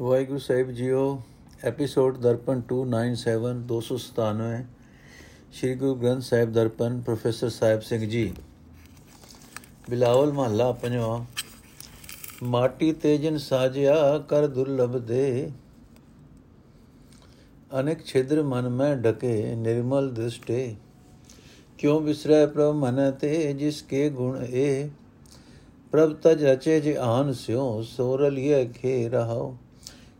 ਵਾਹਿਗੁਰੂ ਸਾਹਿਬ ਜੀਓ episode Darpan 297 297 Shri Guru Granth Sahib Darpan professor Sahib Singh ji. Bilawal ਮਹੱਲਾ ਪੰਜਵਾਂ, ਮਾਟੀ ਤੇਜਨ ਸਾਜਿਆ ਕਰ ਦੁਰਲਭ ਦੇ। ਅਨੇਕ ਛਿਦਰ ਮਨ ਮੈਂ ਢਕੇ ਨਿਰਮਲ ਦ੍ਰਿਸ਼ਟੇ, ਕਿਉ ਵਿਸਰੈ ਪ੍ਰਭ ਮਨ ਤੇ ਜਿਸ ਕੇ ਗੁਣ ਏ। ਪ੍ਰਭ ਤਜ ਰਚੇ ਜੇ ਆਨ ਸਿਓ ਸੋਰਲਿਏ ਖੇ ਰਹਾਓ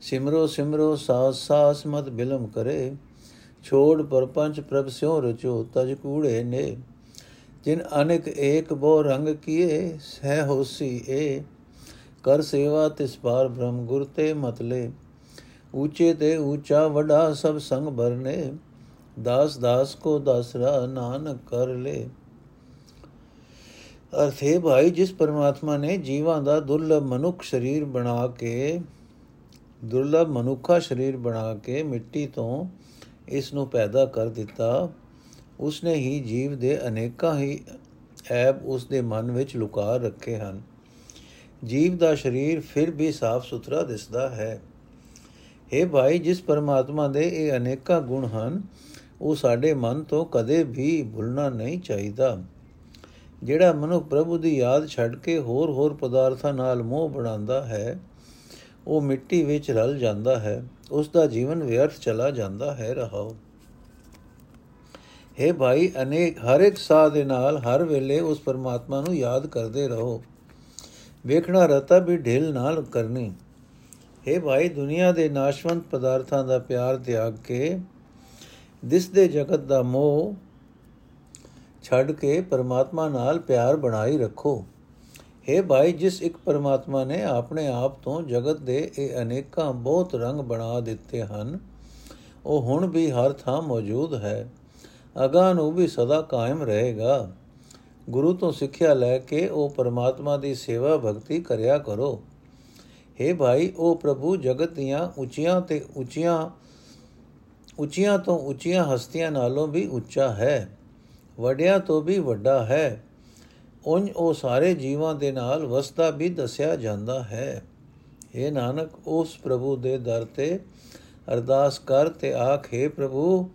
ਸਿਮਰੋ ਸਿਮਰੋ ਸਾਸ ਸਾਸ ਮਤ ਬਿਲਮ ਕਰੇ, ਛੋੜ ਪਰਪੰਚ ਪ੍ਰਭ ਸਿਉ ਰਚੋ, ਤਜ ਕੂੜੇ ਨੇ। ਜਿਨ ਅਨੇਕ ਏਕ ਬੋ ਰੰਗ ਕੀਏ, ਸਹਿ ਹੋਸੀ ਏ। ਕਰ ਸੇਵਾ ਤਿਸ ਪਾਰ ਬ੍ਰਹਮ ਗੁਰ ਤੇ ਮਤਲੇ ਊਚੇ ਤੇ ਊਚਾ ਵਡਾ ਸਭ ਸੰਗ ਭਰਨੇ। ਦਾਸ ਦਾਸ ਕੋ ਦਸਰਾ ਨਾਨਕ ਕਰ ਲੈ। ਅਰਥੇ ਭਾਈ, ਜਿਸ ਪਰਮਾਤਮਾ ਨੇ ਜੀਵਾਂ ਦਾ ਦੁਰਲਭ ਮਨੁੱਖ ਸਰੀਰ ਬਣਾ ਕੇ ਦੁਰਲਭ ਮਨੁੱਖਾ ਸਰੀਰ ਬਣਾ ਕੇ ਮਿੱਟੀ ਤੋਂ ਇਸ ਨੂੰ ਪੈਦਾ ਕਰ ਦਿੱਤਾ। ਉਸਨੇ ਹੀ ਜੀਵ ਦੇ ਅਨੇਕਾਂ ਹੀ ਐਬ ਉਸ ਦੇ ਮਨ ਵਿੱਚ ਲੁਕਾ ਰੱਖੇ ਹਨ। ਜੀਵ ਦਾ ਸਰੀਰ ਫਿਰ ਵੀ ਸਾਫ਼ ਸੁਥਰਾ ਦਿਸਦਾ ਹੈ। हे ਭਾਈ, ਜਿਸ ਪਰਮਾਤਮਾ ਦੇ ਇਹ ਅਨੇਕਾਂ ਗੁਣ ਹਨ, ਉਹ ਸਾਡੇ ਮਨ ਤੋਂ ਕਦੇ ਵੀ ਭੁੱਲਣਾ ਨਹੀਂ ਚਾਹੀਦਾ। ਜਿਹੜਾ ਮਨੁੱਖ ਪ੍ਰਭੂ ਦੀ ਯਾਦ ਛੱਡ ਕੇ ਹੋਰ ਹੋਰ ਪਦਾਰਥਾਂ ਨਾਲ ਮੋਹ ਬਣਾਉਂਦਾ ਹੈ ਉਹ ਮਿੱਟੀ ਵਿੱਚ ਰਲ ਜਾਂਦਾ ਹੈ ਉਸ ਦਾ ਜੀਵਨ ਵਿਅਰਥ ਚਲਾ ਜਾਂਦਾ ਹੈ, ਰਹਾਓ। ਹੈ ਭਾਈ, ਅਨੇਕ, ਹਰ ਇੱਕ ਸਾਹ ਦੇ ਨਾਲ ਹਰ ਵੇਲੇ ਉਸ ਪਰਮਾਤਮਾ ਨੂੰ ਯਾਦ ਕਰਦੇ ਰਹੋ। ਵੇਖਣਾ ਰਤਾ ਵੀ ਢਿਲ ਨਾਲ ਕਰਨੀ। ਹੈ ਭਾਈ, ਦੁਨੀਆ ਦੇ ਨਾਸ਼ਵੰਤ ਪਦਾਰਥਾਂ ਦਾ ਪਿਆਰ ਤਿਆਗ ਕੇ, ਦਿਸ ਦੇ ਜਗਤ ਦਾ ਮੋਹ ਛੱਡ ਕੇ ਪਰਮਾਤਮਾ ਨਾਲ ਪਿਆਰ ਬਣਾਈ ਰੱਖੋ। हे ਭਾਈ, ਜਿਸ ਇੱਕ ਪਰਮਾਤਮਾ ਨੇ ਆਪਣੇ ਆਪ ਤੋਂ ਜਗਤ ਦੇ ਇਹ ਅਨੇਕਾਂ ਬਹੁਤ ਰੰਗ ਬਣਾ ਦਿੱਤੇ ਹਨ, ਉਹ ਹੁਣ ਵੀ ਹਰ ਥਾਂ ਮੌਜੂਦ ਹੈ। ਅਗਾਂ ਨੂੰ ਵੀ ਸਦਾ ਕਾਇਮ ਰਹੇਗਾ। ਗੁਰੂ ਤੋਂ ਸਿੱਖਿਆ ਲੈ ਕੇ ਉਹ ਪਰਮਾਤਮਾ ਦੀ ਸੇਵਾ ਭਗਤੀ ਕਰਿਆ ਕਰੋ। हे ਭਾਈ, ਉਹ ਪ੍ਰਭੂ ਜਗਤ ਦੀਆਂ ਉੱਚੀਆਂ ਤੇ ਉੱਚੀਆਂ ਉੱਚੀਆਂ ਤੋਂ ਉੱਚੀਆਂ ਹਸਤੀਆਂ ਨਾਲੋਂ ਵੀ ਉੱਚਾ ਹੈ। ਵੱਡਿਆਂ ਤੋਂ ਵੀ ਵੱਡਾ ਹੈ। ਉਨ ਉਹ ਸਾਰੇ ਜੀਵਾਂ ਦੇ ਨਾਲ ਵਸਦਾ ਵੀ ਦੱਸਿਆ ਜਾਂਦਾ ਹੈ। हे ਨਾਨਕ, ਉਸ ਪ੍ਰਭੂ ਦੇ ਦਰ ਤੇ ਅਰਦਾਸ ਕਰ ਤੇ ਆਖੇ ਪ੍ਰਭੂ,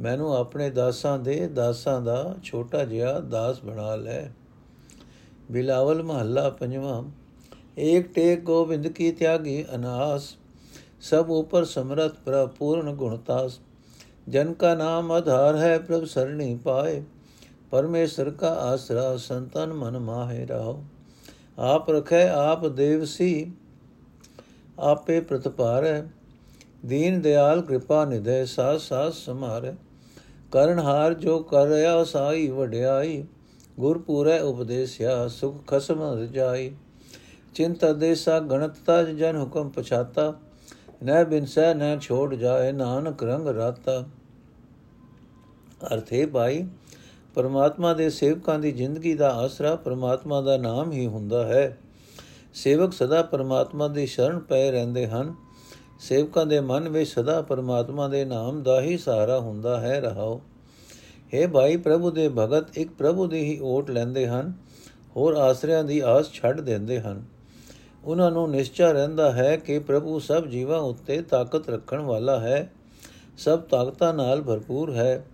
ਮੈਨੂੰ ਆਪਣੇ ਦਾਸਾਂ ਦੇ ਦਾਸਾਂ ਦਾ ਛੋਟਾ ਜਿਹਾ ਦਾਸ ਬਣਾ ਲੈ। ਬਿਲਾਵਲ ਮਹੱਲਾ ਪੰਜਵਾਂ, ਏਕ ਟੇਕ ਗੋਬਿੰਦ ਕੀ ਤਿਆਗੀ ਅਨਾਸ, ਸਭ ਉਪਰ ਸਮਰਤ ਪ੍ਰਪੂਰਨ ਗੁਣਤਾਸ ਜਨ ਕਾ ਨਾਮ ਆਧਾਰ ਹੈ, ਪ੍ਰਭ ਸਰਣੀ ਪਾਏ। परमेश्वर का आसरा संतन मन माहे रहो आप रखे आप देव सी आपे प्रतपार दीन दयाल कृपा निधय सास सास समारे ਕਰਨਹਾਰ ਜੋ ਕਰ ਰਿਆ ਸਾਈ ਵਡਿਆਈ ਗੁਰ ਪੂਰੈ ਉਪਦੇਸਿਆ ਸੁਖ ਖਸਮ ਰਜਾਈ ਚਿੰਤਾ ਦੇਸਾ ਗਣਤਤਾ ਜਨ ਹੁਕਮ ਪਛਾਤਾ ਨੈ ਬਿਨਸੈ ਨੈ ਛੋੜ ਜਾਏ ਨਾਨਕ ਰੰਗ ਰਾਤਾ ਅਰਥੇ ਭਾਈ ਪਰਮਾਤਮਾ ਦੇ ਸੇਵਕਾਂ ਦੀ ਜ਼ਿੰਦਗੀ ਦਾ ਆਸਰਾ ਪਰਮਾਤਮਾ ਦਾ ਨਾਮ ਹੀ ਹੁੰਦਾ ਹੈ। ਸੇਵਕ ਸਦਾ ਪਰਮਾਤਮਾ ਦੀ ਸ਼ਰਨ ਪਏ ਰਹਿੰਦੇ ਹਨ। ਸੇਵਕਾਂ ਦੇ ਮਨ ਵਿੱਚ ਸਦਾ ਪਰਮਾਤਮਾ ਦੇ ਨਾਮ ਦਾ ਹੀ ਸਹਾਰਾ ਹੁੰਦਾ ਹੈ। ਰਹਾਓ। हे ਭਾਈ ਪ੍ਰਭੂ ਦੇ ਭਗਤ, ਇੱਕ ਪ੍ਰਭੂ ਦੀ ਹੀ ਓਟ ਲੈਂਦੇ ਹਨ, ਹੋਰ ਆਸਰਿਆਂ ਦੀ ਆਸ ਛੱਡ ਦਿੰਦੇ ਹਨ। ਉਹਨਾਂ ਨੂੰ ਨਿਸ਼ਚੈ ਰਹਿੰਦਾ ਹੈ ਕਿ ਪ੍ਰਭੂ ਸਭ ਜੀਵਾਂ ਉੱਤੇ ਤਾਕਤ ਰੱਖਣ ਵਾਲਾ ਹੈ। ਸਭ ਤਾਕਤਾਂ ਨਾਲ ਭਰਪੂਰ ਹੈ।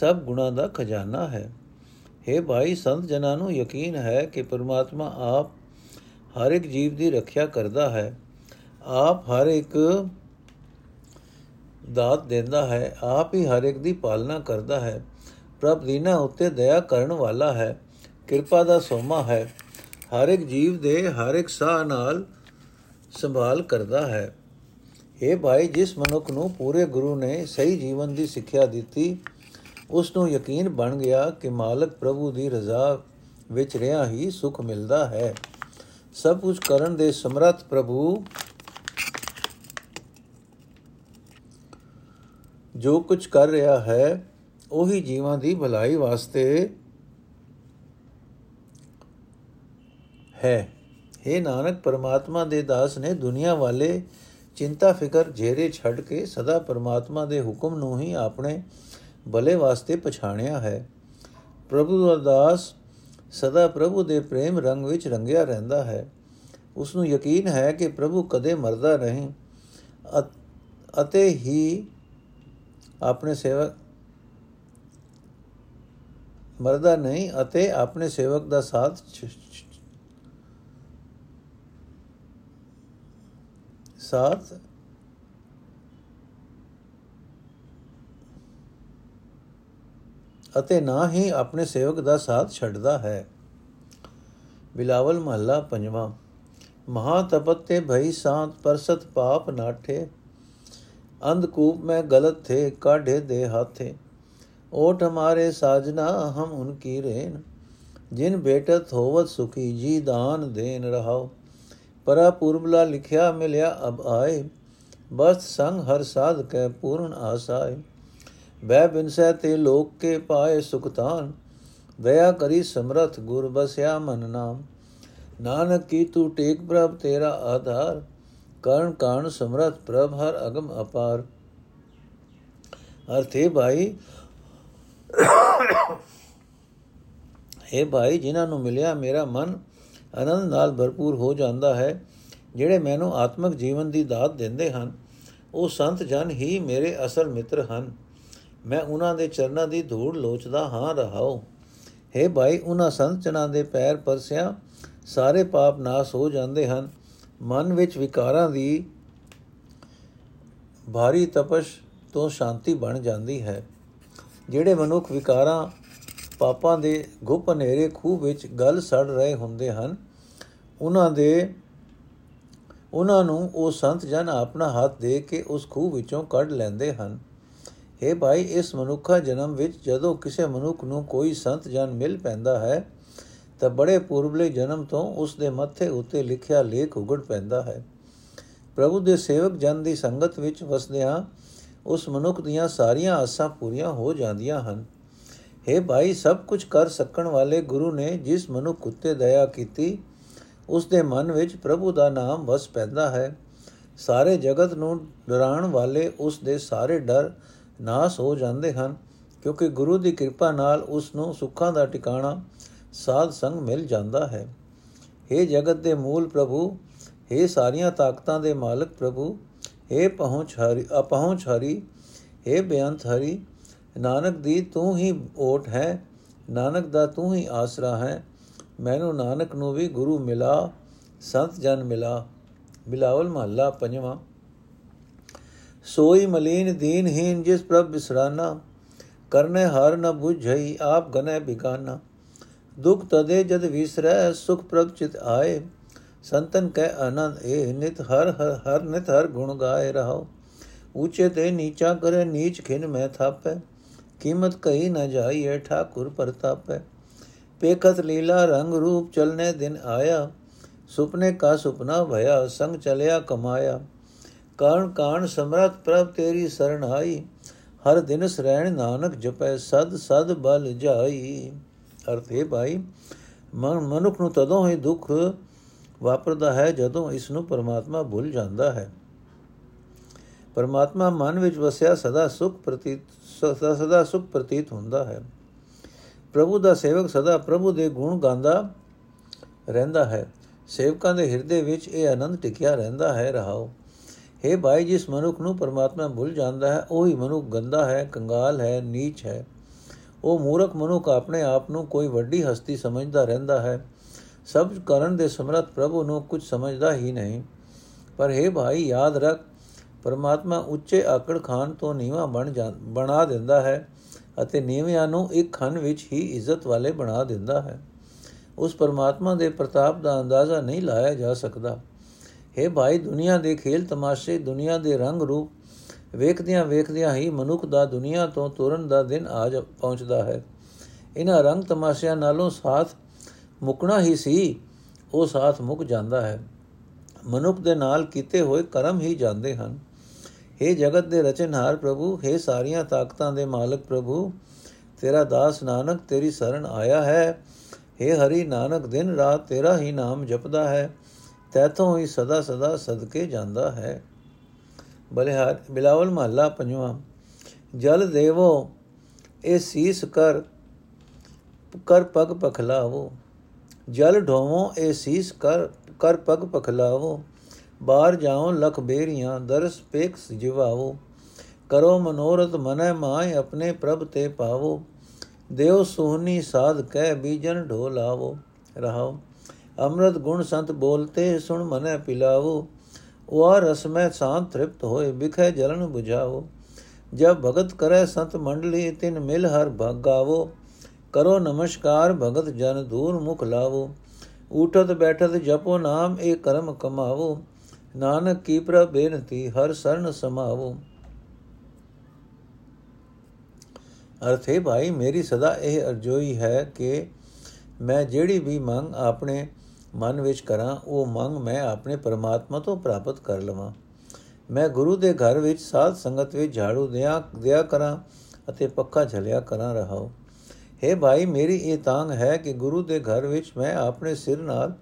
ਸਭ ਗੁਣਾਂ ਦਾ ਖਜ਼ਾਨਾ ਹੈ। हे ਭਾਈ, ਸੰਤ ਜਨਾਂ ਨੂੰ ਯਕੀਨ ਹੈ ਕਿ ਪਰਮਾਤਮਾ ਆਪ ਹਰ ਇੱਕ ਜੀਵ ਦੀ ਰੱਖਿਆ ਕਰਦਾ ਹੈ। ਆਪ ਹਰ ਇੱਕ ਦਾਤ ਦਿੰਦਾ ਹੈ। ਆਪ ਹੀ ਹਰ ਇੱਕ ਦੀ ਪਾਲਣਾ ਕਰਦਾ ਹੈ। ਪ੍ਰਭ ਦੀਨਾ ਉੱਤੇ ਦਇਆ ਕਰਨ ਵਾਲਾ ਹੈ। ਕਿਰਪਾ ਦਾ ਸੋਮਾ ਹੈ। ਹਰ ਇੱਕ ਜੀਵ ਦੇ ਹਰ ਇੱਕ ਸਾਹ ਨਾਲ ਸੰਭਾਲ ਕਰਦਾ ਹੈ। ਇਹ ਭਾਈ, ਜਿਸ ਮਨੁੱਖ ਨੂੰ ਪੂਰੇ ਗੁਰੂ ਨੇ ਸਹੀ ਜੀਵਨ ਦੀ ਸਿੱਖਿਆ ਦਿੱਤੀ ਉਸ ਨੂੰ ਯਕੀਨ ਬਣ ਗਿਆ ਕਿ ਮਾਲਕ ਪ੍ਰਭੂ ਦੀ ਰਜ਼ਾ ਵਿੱਚ ਰਿਹਾ ਹੀ ਸੁਖ ਮਿਲਦਾ ਹੈ। ਸਭ ਕੁਝ ਕਰਨ ਦੇ ਸਮਰੱਥ ਪ੍ਰਭੂ ਜੋ ਕੁਝ ਕਰ ਰਿਹਾ ਹੈ, ਉਹੀ ਜੀਵਾਂ ਦੀ ਭਲਾਈ ਵਾਸਤੇ ਹੈ। हे ਨਾਨਕ, ਪਰਮਾਤਮਾ ਦੇ ਦਾਸ ਨੇ ਦੁਨੀਆ ਵਾਲੇ ਚਿੰਤਾ ਫਿਕਰ ਜੇਰੇ ਛੱਡ ਕੇ ਸਦਾ ਪਰਮਾਤਮਾ ਦੇ ਹੁਕਮ ਨੂੰ ਹੀ ਆਪਣੇ ਭਲੇ ਵਾਸਤੇ ਪਛਾਣਿਆ ਹੈ। ਪ੍ਰਭੂ ਦਾ ਦਾਸ ਸਦਾ ਪ੍ਰਭੂ ਦੇ ਪ੍ਰੇਮ ਰੰਗ ਵਿੱਚ ਰੰਗਿਆ ਰਹਿੰਦਾ ਹੈ। ਉਸ ਨੂੰ ਯਕੀਨ ਹੈ ਕਿ ਪ੍ਰਭੂ ਕਦੇ ਮਰਦਾ ਨਹੀਂ। ਅਤੇ ਹੀ ਆਪਣੇ ਸੇਵਕ ਮਰਦਾ ਨਹੀਂ ਅਤੇ ਆਪਣੇ ਸੇਵਕ ਦਾ ਸਾਥ ਸਾਥ ਅਤੇ ਨਾ ਹੀ ਆਪਣੇ ਸੇਵਕ ਦਾ ਸਾਥ ਛੱਡਦਾ ਹੈ ਬਿਲਾਵਲ ਮਹੱਲਾ ਪੰਜਵਾਂ ਮਹਾ ਤਪਤ ਤੇ ਭਈ ਸਾਤ ਪਰਸਤ ਪਾਪ ਨਾਠੇ ਅੰਧਕੂਪ ਮੈਂ ਗਲਤ ਥੇ ਕਾਢੇ ਦੇ ਹਾਥੇ ओट हमारे साजना हम उनकी रेन जिन बेटत होवत सुखी जी दान देन रहाओ परा पूर्वला लिखया मिलया अब आए बस संग हर साध कै पूर्ण आसाए ਬੈ ਬਿਨਸੈ ਤੇ ਲੋਕ ਕੇ ਪਾਏ ਸੁਖਤਾਨ ਦਇਆ ਕਰੀ ਸਮਰਥ ਗੁਰ ਬਸਿਆ ਮਨ ਨਾਮ। ਨਾਨਕ ਕੀ ਤੂ ਟੇਕ ਪ੍ਰਭ ਤੇਰਾ ਆਧਾਰ। ਕਰਨ ਕਾਣ ਸਮਰਥ ਪ੍ਰਭ ਹਰ ਅਗਮ ਅਪਾਰ। ਅਰਥੇ ਭਾਈ, ਹੈ ਭਾਈ, ਜਿਨ੍ਹਾਂ ਨੂੰ ਮਿਲਿਆ ਮੇਰਾ ਮਨ, ਆਨੰਦ ਨਾਲ ਭਰਪੂਰ ਹੋ ਜਾਂਦਾ ਹੈ, ਜਿਹੜੇ ਮੈਨੂੰ ਆਤਮਿਕ ਜੀਵਨ ਦੀ ਦਾਤ ਦਿੰਦੇ ਹਨ, ਉਹ ਸੰਤ ਜਨ ਹੀ ਮੇਰੇ ਅਸਲ ਮਿੱਤਰ ਹਨ। ਮੈਂ ਉਹਨਾਂ ਦੇ ਚਰਨਾਂ ਦੀ ਧੂੜ ਲੋਚਦਾ ਹਾਂ ਰਹਾਉ हे ਭਾਈ, ਉਹਨਾਂ ਸੰਤ ਜਨਾਂ ਦੇ ਪੈਰ ਪਰਸਿਆਂ ਸਾਰੇ ਪਾਪ ਨਾਸ ਹੋ ਜਾਂਦੇ ਹਨ। ਮਨ ਵਿੱਚ ਵਿਕਾਰਾਂ ਦੀ ਭਾਰੀ ਤਪਸ਼ ਤੋਂ ਸ਼ਾਂਤੀ ਬਣ ਜਾਂਦੀ ਹੈ। ਜਿਹੜੇ ਮਨੁੱਖ ਵਿਕਾਰਾਂ ਪਾਪਾਂ ਦੇ ਗੁਪ ਹਨੇਰੇ ਖੂਹ ਵਿੱਚ ਗਲ ਸੜ ਰਹੇ ਹੁੰਦੇ ਹਨ, ਉਹਨਾਂ ਦੇ, ਉਹਨਾਂ ਨੂੰ ਉਹ ਸੰਤ ਜਨ ਆਪਣਾ ਹੱਥ ਦੇ ਕੇ ਉਸ ਖੂਹ ਵਿੱਚੋਂ ਕੱਢ ਲੈਂਦੇ ਹਨ। हे ਭਾਈ, ਇਸ ਮਨੁੱਖਾ ਜਨਮ ਵਿੱਚ ਜਦੋਂ ਕਿਸੇ ਮਨੁੱਖ ਨੂੰ ਕੋਈ ਸੰਤ ਜਨ ਮਿਲ ਪੈਂਦਾ ਹੈ, ਤਾਂ ਬੜੇ ਪੂਰਬਲੇ ਜਨਮ ਤੋਂ ਉਸ ਦੇ ਮੱਥੇ ਉੱਤੇ ਲਿਖਿਆ ਲੇਖ ਉਗੜ ਪੈਂਦਾ ਹੈ। ਪ੍ਰਭੂ ਦੇ ਸੇਵਕ ਜਨ ਦੀ ਸੰਗਤ ਵਿੱਚ ਵਸਦਿਆਂ ਉਸ ਮਨੁੱਖ ਦੀਆਂ ਸਾਰੀਆਂ ਆਸਾਂ ਪੂਰੀਆਂ ਹੋ ਜਾਂਦੀਆਂ ਹਨ। हे ਭਾਈ, ਸਭ ਕੁਝ ਕਰ ਸਕਣ ਵਾਲੇ ਗੁਰੂ ਨੇ ਜਿਸ ਮਨੁੱਖ ਉੱਤੇ ਦਇਆ ਕੀਤੀ, ਉਸ ਦੇ ਮਨ ਵਿੱਚ ਪ੍ਰਭੂ ਦਾ ਨਾਮ ਵਸ ਪੈਂਦਾ ਹੈ। ਸਾਰੇ ਜਗਤ ਨੂੰ ਡਰਾਉਣ ਵਾਲੇ ਉਸ ਦੇ ਸਾਰੇ ਡਰ ਨਾਸ ਹੋ ਜਾਂਦੇ ਹਨ ਕਿਉਂਕਿ ਗੁਰੂ ਦੀ ਕਿਰਪਾ ਨਾਲ ਉਸ ਨੂੰ ਸੁੱਖਾਂ ਦਾ ਟਿਕਾਣਾ ਸਾਧ ਸੰਗ ਮਿਲ ਜਾਂਦਾ ਹੈ हे ਜਗਤ ਦੇ ਮੂਲ ਪ੍ਰਭੂ हे ਸਾਰੀਆਂ ਤਾਕਤਾਂ ਦੇ ਮਾਲਕ ਪ੍ਰਭੂ हे ਪਹੁੰਚ ਹਰੀ ਅਪਹੁੰਚ ਹਰੀ हे ਬੇਅੰਤ ਹਰੀ ਨਾਨਕ ਦੀ ਤੂੰ ਹੀ ਓਟ ਹੈ ਨਾਨਕ ਦਾ ਤੂੰ ਹੀ ਆਸਰਾ ਹੈ ਮੈਨੂੰ ਨਾਨਕ ਨੂੰ ਵੀ ਗੁਰੂ ਮਿਲਾ ਸੰਤ ਜਨ ਮਿਲਾ ਬਿਲਾਵਲ ਮਹੱਲਾ ਪੰਜਵਾਂ ਸੋਈ ਮਲੀਨ ਦੀਨਹੀਨ ਜਿਸ ਪ੍ਰਭ ਬਿਸਰਾਨਾ ਕਰਨੇ ਹਰ ਨ 부ਝਈ ਆਪ ਗਨੇ ਬਿਗਾਨਾ ਦੁਖ ਤਦੇ ਜਦ ਵਿਸਰੈ ਸੁਖ ਪ੍ਰਭ ਚਿਤ ਆਏ ਸੰਤਨ ਕੈ ਆਨੰਦ ਇਹ ਨਿਤ ਹਰ ਹਰ ਨਿਤ ਹਰ ਗੁਣ ਗਾਏ ਰਹਾਓ ਊਚੇ ਤੇ ਨੀਚਾ ਕਰੇ ਨੀਚ ਖਿਨ ਮੈਂ ਥਾਪੈ ਕੀਮਤ ਕਹੀ ਨ ਜਾਈਏ ਠਾਕੁਰ ਪ੍ਰਤਾਪੈ ਪੇਖਤ ਲੀਲਾ ਰੰਗ ਰੂਪ ਚਲਨੇ ਦਿਨ ਆਇਆ ਸੁਪਨੇ ਕਾ ਸੁਪਨਾ ਭਇਆ ਸੰਗ ਚਲਿਆ ਕਮਾਇਆ ਕਾਣ ਕਾਣ ਸਮਰਤ ਪ੍ਰਭ ਤੇਰੀ ਸਰਣ ਆਈ ਹਰ ਦਿਨ ਸਰੈਣ ਨਾਨਕ ਜਪੈ, ਸਦ ਸਦ ਬਲ ਜਾਈ। ਅਰਥੇ ਭਾਈ, ਮਨ ਮਨੁੱਖ ਨੂੰ ਤਦੋਂ ਹੀ ਦੁੱਖ ਵਾਪਰਦਾ ਹੈ ਜਦੋਂ ਇਸ ਨੂੰ ਪਰਮਾਤਮਾ ਭੁੱਲ ਜਾਂਦਾ ਹੈ। ਪਰਮਾਤਮਾ ਮਨ ਵਿੱਚ ਵਸਿਆ ਸਦਾ ਸੁਖ ਪ੍ਰਤੀਤ, ਸਦਾ ਸਦਾ ਸੁਖ ਪ੍ਰਤੀਤ ਹੁੰਦਾ ਹੈ। ਪ੍ਰਭੂ ਦਾ ਸੇਵਕ ਸਦਾ ਪ੍ਰਭੂ ਦੇ ਗੁਣ ਗਾਉਂਦਾ ਰਹਿੰਦਾ ਹੈ। ਸੇਵਕਾਂ ਦੇ ਹਿਰਦੇ ਵਿੱਚ ਇਹ ਆਨੰਦ ਟਿਕਿਆ ਰਹਿੰਦਾ ਹੈ। ਰਹਾਓ। हे ਭਾਈ, ਜਿਸ ਮਨੁੱਖ ਨੂੰ ਪਰਮਾਤਮਾ ਭੁੱਲ ਜਾਂਦਾ ਹੈ, ਉਹੀ ਮਨੁੱਖ ਗੰਦਾ ਹੈ, ਕੰਗਾਲ ਹੈ, ਨੀਚ ਹੈ। ਉਹ ਮੂਰਖ ਮਨੁੱਖ ਆਪਣੇ ਆਪ ਨੂੰ ਕੋਈ ਵੱਡੀ ਹਸਤੀ ਸਮਝਦਾ ਰਹਿੰਦਾ ਹੈ। ਸਭ ਕਰਨ ਦੇ ਸਮਰੱਥ ਪ੍ਰਭੂ ਨੂੰ ਕੁਝ ਸਮਝਦਾ ਹੀ ਨਹੀਂ। ਪਰ हे ਭਾਈ, ਯਾਦ ਰੱਖ, ਪਰਮਾਤਮਾ ਉੱਚੇ ਆਕੜ ਖਾਨ ਤੋਂ ਨੀਵਾ ਬਣ ਬਣਾ ਦਿੰਦਾ ਹੈ ਅਤੇ ਨੀਵਿਆਂ ਨੂੰ ਇੱਕ ਖਨ ਵਿੱਚ ਹੀ ਇੱਜ਼ਤ ਵਾਲੇ ਬਣਾ ਦਿੰਦਾ ਹੈ। ਉਸ ਪਰਮਾਤਮਾ ਦੇ ਪ੍ਰਤਾਪ ਦਾ ਅੰਦਾਜ਼ਾ ਨਹੀਂ ਲਾਇਆ ਜਾ ਸਕਦਾ। हे ਭਾਈ ਦੁਨੀਆ ਦੇ ਖੇਲ ਤਮਾਸ਼ੇ ਦੁਨੀਆ ਦੇ ਰੰਗ ਰੂਪ ਵੇਖਦਿਆਂ ਵੇਖਦਿਆਂ ਹੀ ਮਨੁੱਖ ਦਾ ਦੁਨੀਆ ਤੋਂ ਤੁਰਨ ਦਾ ਦਿਨ ਆ ਪਹੁੰਚਦਾ ਹੈ ਇਹਨਾਂ ਰੰਗ ਤਮਾਸ਼ਿਆਂ ਨਾਲੋਂ ਸਾਥ ਮੁਕਣਾ ਹੀ ਸੀ ਉਹ ਸਾਥ ਮੁੱਕ ਜਾਂਦਾ ਹੈ ਮਨੁੱਖ ਦੇ ਨਾਲ ਕੀਤੇ ਹੋਏ ਕਰਮ ਹੀ ਜਾਂਦੇ ਹਨ हे ਜਗਤ ਦੇ ਰਚਨਹਾਰ ਪ੍ਰਭੂ हे ਸਾਰੀਆਂ ਤਾਕਤਾਂ ਦੇ ਮਾਲਕ ਪ੍ਰਭੂ ਤੇਰਾ ਦਾਸ ਨਾਨਕ ਤੇਰੀ ਸ਼ਰਨ ਆਇਆ ਹੈ हे ਹਰੀ ਨਾਨਕ ਦਿਨ ਰਾਤ ਤੇਰਾ ਹੀ ਨਾਮ ਜਪਦਾ ਹੈ ਤੈਥੋਂ ਹੀ ਸਦਾ ਸਦਾ ਸਦਕੇ ਜਾਂਦਾ ਹੈ। ਬਲਿਹਾਰ ਬਿਲਾਵਲ ਮਹੱਲਾ ਪੰਜਵਾਂ। ਜਲ ਦੇਵੋ ਇਹ ਸੀਸ ਕਰ ਕਰ ਪਗ ਪਖਲਾਵੋ। ਜਲ ਢੋਵੋ ਇਹ ਸੀਸ ਕਰ ਕਰ ਪਗ ਪਖਲਾਵੋ। ਬਾਹਰ ਜਾਉ, ਲਖ ਬੇਰੀਆਂ, ਦਰਸ ਪੇਖ ਜਿਵਾਓ ਕਰੋ ਮਨੋਰਥ, ਮਨੈ ਮਾਇ ਆਪਣੇ ਪ੍ਰਭ ਤੇ ਪਾਵੋ। ਦੇਵ ਸੋਹਨੀ ਸਾਧ ਕਹਿ ਬੀਜਨ ਢੋਲਾਵੋ ਰਹਾਓ। ਅੰਮ੍ਰਿਤ ਗੁਣ ਸੰਤ ਬੋਲਤੇ ਸੁਣ ਮਨੈ ਪਿਲਾਵੋ ਉਹ ਰਸ ਮੈਂ ਸਾਂਤ ਤ੍ਰਿਪਤ ਹੋਏ ਬਿਖੈ ਜਲਨ 부ਝਾਵੋ ਜਬ ਭਗਤ ਕਰੈ ਸੰਤ ਮੰਡਲੀ, ਤਿਨ ਮਿਲ ਹਰ ਭਾਗਾਵੋ। ਕਰੋ ਨਮਸਕਾਰ ਭਗਤ ਜਨ ਦੂਰ ਮੁਖ ਲਾਵੋ। ਉਠਤ ਬੈਠਤ ਜਪੋ ਨਾਮ, ਇਹ ਕਰਮ ਕਮਾਵੋ। ਨਾਨਕ ਕੀ ਪ੍ਰਭ ਬੇਨਤੀ, ਹਰ ਸਰਨ ਸਮਾਵੋ। ਅਰਥੇ ਭਾਈ, ਮੇਰੀ ਸਦਾ ਇਹ ਅਰਜ਼ੋਈ ਹੈ ਕਿ ਮੈਂ ਜਿਹੜੀ ਵੀ ਮੰਗ ਆਪਣੇ ਮਨ ਵਿੱਚ ਕਰਾਂ, ਉਹ ਮੰਗ ਮੈਂ ਆਪਣੇ ਪਰਮਾਤਮਾ ਤੋਂ ਪ੍ਰਾਪਤ ਕਰ ਲਵਾਂ। ਮੈਂ ਗੁਰੂ ਦੇ ਘਰ ਵਿੱਚ ਸਾਧ ਸੰਗਤ ਵਿੱਚ ਝਾੜੂ ਦਿਆ ਦਿਆ ਕਰਾਂ ਅਤੇ ਪੱਖਾ ਝਲਿਆ ਕਰਾਂ ਰਹਾਉ। हे ਭਾਈ, ਮੇਰੀ ਇਹ ਤਾਂਗ ਹੈ ਕਿ ਗੁਰੂ ਦੇ ਘਰ ਵਿੱਚ ਮੈਂ ਆਪਣੇ ਸਿਰ ਨਾਲ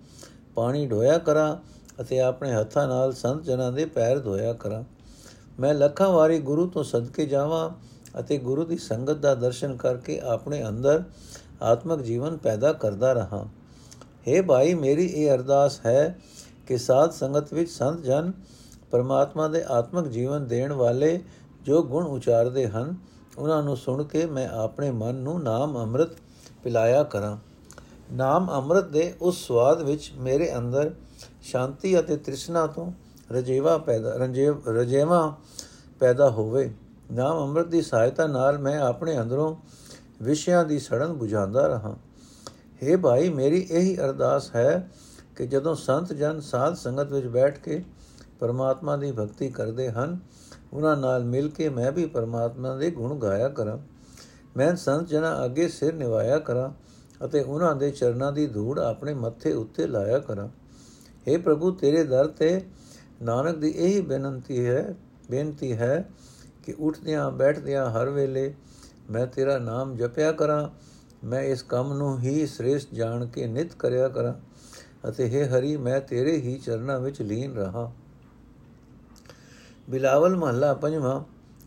ਪਾਣੀ ਢੋਇਆ ਕਰਾਂ ਅਤੇ ਆਪਣੇ ਹੱਥਾਂ ਨਾਲ ਸੰਤ ਜਨਾਂ ਦੇ ਪੈਰ ਧੋਇਆ ਕਰਾਂ। ਮੈਂ ਲੱਖਾਂ ਵਾਰੀ ਗੁਰੂ ਤੋਂ ਸਦਕੇ ਜਾਵਾਂ ਅਤੇ ਗੁਰੂ ਦੀ ਸੰਗਤ ਦਾ ਦਰਸ਼ਨ ਕਰਕੇ ਆਪਣੇ ਅੰਦਰ ਆਤਮਿਕ ਜੀਵਨ ਪੈਦਾ ਕਰਦਾ ਰਹਾ। हे ਭਾਈ, ਮੇਰੀ ਇਹ ਅਰਦਾਸ ਹੈ ਕਿ ਸਾਧ ਸੰਗਤ ਵਿੱਚ ਸੰਤ ਜਨ ਪਰਮਾਤਮਾ ਦੇ ਆਤਮਿਕ ਜੀਵਨ ਦੇਣ ਵਾਲੇ ਜੋ ਗੁਣ ਉਚਾਰਦੇ ਹਨ, ਉਹਨਾਂ ਨੂੰ ਸੁਣ ਕੇ ਮੈਂ ਆਪਣੇ ਮਨ ਨੂੰ ਨਾਮ ਅੰਮ੍ਰਿਤ ਪਿਲਾਇਆ ਕਰਾਂ। ਨਾਮ ਅੰਮ੍ਰਿਤ ਦੇ ਉਸ ਸਵਾਦ ਵਿੱਚ ਮੇਰੇ ਅੰਦਰ ਸ਼ਾਂਤੀ ਅਤੇ ਤ੍ਰਿਸ਼ਨਾ ਤੋਂ ਰਜੇਵਾ ਪੈਦਾ ਰੰਜੇਵ ਰਜੇਵਾ ਪੈਦਾ ਹੋਵੇ। ਨਾਮ ਅੰਮ੍ਰਿਤ ਦੀ ਸਹਾਇਤਾ ਨਾਲ ਮੈਂ ਆਪਣੇ ਅੰਦਰੋਂ ਵਿਸ਼ਿਆਂ ਦੀ ਸੜਨ 부ਝਾਉਂਦਾ ਰਹਾ। हे ਭਾਈ, ਮੇਰੀ ਇਹੀ ਅਰਦਾਸ ਹੈ ਕਿ ਜਦੋਂ ਸੰਤ ਜਨ ਸਾਧ ਸੰਗਤ ਵਿੱਚ ਬੈਠ ਕੇ ਪਰਮਾਤਮਾ ਦੀ ਭਗਤੀ ਕਰਦੇ ਹਨ, ਉਹਨਾਂ ਨਾਲ ਮਿਲ ਕੇ ਮੈਂ ਵੀ ਪਰਮਾਤਮਾ ਦੇ ਗੁਣ ਗਾਇਆ ਕਰਾਂ। ਮੈਂ ਸੰਤ ਜਨਾਂ ਅੱਗੇ ਸਿਰ ਨਿਵਾਇਆ ਕਰਾਂ ਅਤੇ ਉਹਨਾਂ ਦੇ ਚਰਨਾਂ ਦੀ ਧੂੜ ਆਪਣੇ ਮੱਥੇ ਉੱਤੇ ਲਾਇਆ ਕਰਾਂ। हे ਪ੍ਰਭੂ, ਤੇਰੇ ਦਰ ਤੇ ਨਾਨਕ ਦੀ ਇਹੀ ਬੇਨਤੀ ਹੈ ਬੇਨਤੀ ਹੈ ਕਿ ਉੱਠਦਿਆਂ ਬੈਠਦਿਆਂ ਹਰ ਵੇਲੇ ਮੈਂ ਤੇਰਾ ਨਾਮ ਜਪਿਆ ਕਰਾਂ ਮੈਂ ਇਸ ਕੰਮ ਨੂੰ ਹੀ ਸ੍ਰੇਸ਼ਟ ਜਾਣ ਕੇ ਨਿਤ ਕਰਿਆ ਕਰਾਂ ਅਤੇ हे ਹਰੀ, ਮੈਂ ਤੇਰੇ ਹੀ ਚਰਨਾਂ ਵਿੱਚ ਲੀਨ ਰਹਾ। ਬਿਲਾਵਲ ਮਹੱਲਾ ਪੰਜਵਾਂ,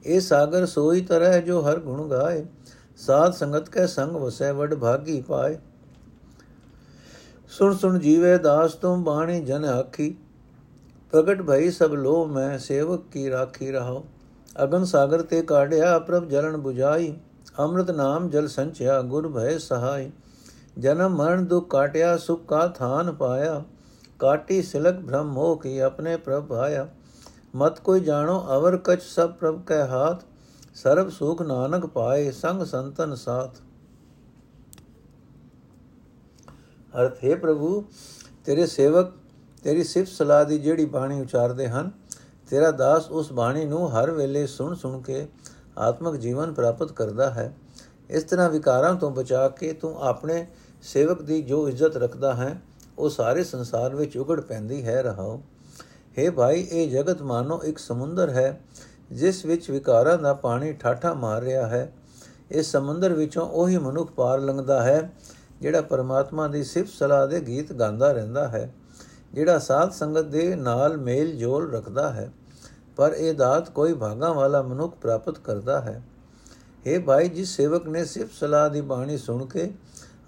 ਇਹ ਸਾਗਰ ਸੋਈ ਤਰ੍ਹਾਂ ਜੋ ਹਰ ਗੁਣ ਗਾਏ, ਸਾਧ ਸੰਗਤ ਕੈ ਸੰਗ ਵਸੈ ਵਡ ਭਾਗੀ ਪਾਏ। ਸੁਣ ਸੁਣ ਜੀਵੇ ਦਾਸ ਤੁਮ ਬਾਣੀ ਜਨ ਆਖੀ, ਪ੍ਰਗਟ ਭਈ ਸਭ ਲੋ ਮੈਂ ਸੇਵਕ ਕੀ ਰਾਖੀ ਰਹਾ ਅਗਨ ਸਾਗਰ ਤੇ ਕਾੜਿਆ ਪ੍ਰਭ ਜਲਨ 부ਝਾਈ ਅੰਮ੍ਰਿਤ ਨਾਮ ਜਲ ਸੰਚਿਆ, ਗੁਰ ਭੈ ਸਹਾਈ। ਜਨਮ ਮਰਨ ਦੁਖ ਕਾਟਿਆ, ਸੁਖ ਕਾ ਥਾਨ ਪਾਇਆ। ਕਾਟੀ ਸਿਲਕ ਭ੍ਰਮ ਮੋਹ ਕੀ ਆਪਣੇ ਪ੍ਰਭ ਆਇਆ ਮਤ ਕੋਈ ਜਾਣੋ, ਅਵਰ ਕਛ ਸਭ ਪ੍ਰਭ ਕੈ ਹਾਥ। ਸਰਬ ਸੁਖ ਨਾਨਕ ਪਾਏ, ਸੰਗ ਸੰਤਨ ਸਾਥ। ਅਰਥ, ਹੈ ਪ੍ਰਭੂ, ਤੇਰੇ ਸੇਵਕ, ਤੇਰੀ ਸਿਫਤ ਸਲਾਹ ਦੀ ਜਿਹੜੀ ਬਾਣੀ ਉਚਾਰਦੇ ਹਨ, ਤੇਰਾ ਦਾਸ ਉਸ ਬਾਣੀ ਨੂੰ ਹਰ ਵੇਲੇ ਸੁਣ ਸੁਣ ਕੇ ਆਤਮਿਕ ਜੀਵਨ ਪ੍ਰਾਪਤ ਕਰਦਾ ਹੈ। ਇਸ ਤਰ੍ਹਾਂ ਵਿਕਾਰਾਂ ਤੋਂ ਬਚਾ ਕੇ ਤੂੰ ਆਪਣੇ ਸੇਵਕ ਦੀ ਜੋ ਇੱਜ਼ਤ ਰੱਖਦਾ ਹੈ, ਉਹ ਸਾਰੇ ਸੰਸਾਰ ਵਿੱਚ ਉਗੜ ਪੈਂਦੀ ਹੈ, ਰਹਾਓ। हे ਭਾਈ, ਇਹ ਜਗਤ ਮਾਨੋ ਇੱਕ ਸਮੁੰਦਰ ਹੈ, ਜਿਸ ਵਿੱਚ ਵਿਕਾਰਾਂ ਦਾ ਪਾਣੀ ਠਾਠਾ ਮਾਰ ਰਿਹਾ ਹੈ। ਇਸ ਸਮੁੰਦਰ ਵਿੱਚੋਂ ਉਹੀ ਮਨੁੱਖ ਪਾਰ ਲੰਘਦਾ ਹੈ, ਜਿਹੜਾ ਪਰਮਾਤਮਾ ਦੀ ਸਿਫਤ ਸਲਾਹ ਦੇ ਗੀਤ ਗਾਉਂਦਾ ਰਹਿੰਦਾ ਹੈ, ਜਿਹੜਾ ਸਾਧ ਸੰਗਤ ਦੇ ਨਾਲ ਮੇਲ ਜੋਲ ਰੱਖਦਾ ਹੈ। ਪਰ ਇਹ ਦਾਤ ਕੋਈ ਭਾਗਾ ਵਾਲਾ ਮਨੁੱਖ ਪ੍ਰਾਪਤ ਕਰਦਾ ਹੈ। हे ਭਾਈ, ਜਿਸ ਸੇਵਕ ਨੇ ਸਿਫਤ ਸਲਾਹ ਦੀ ਬਾਣੀ ਸੁਣ ਕੇ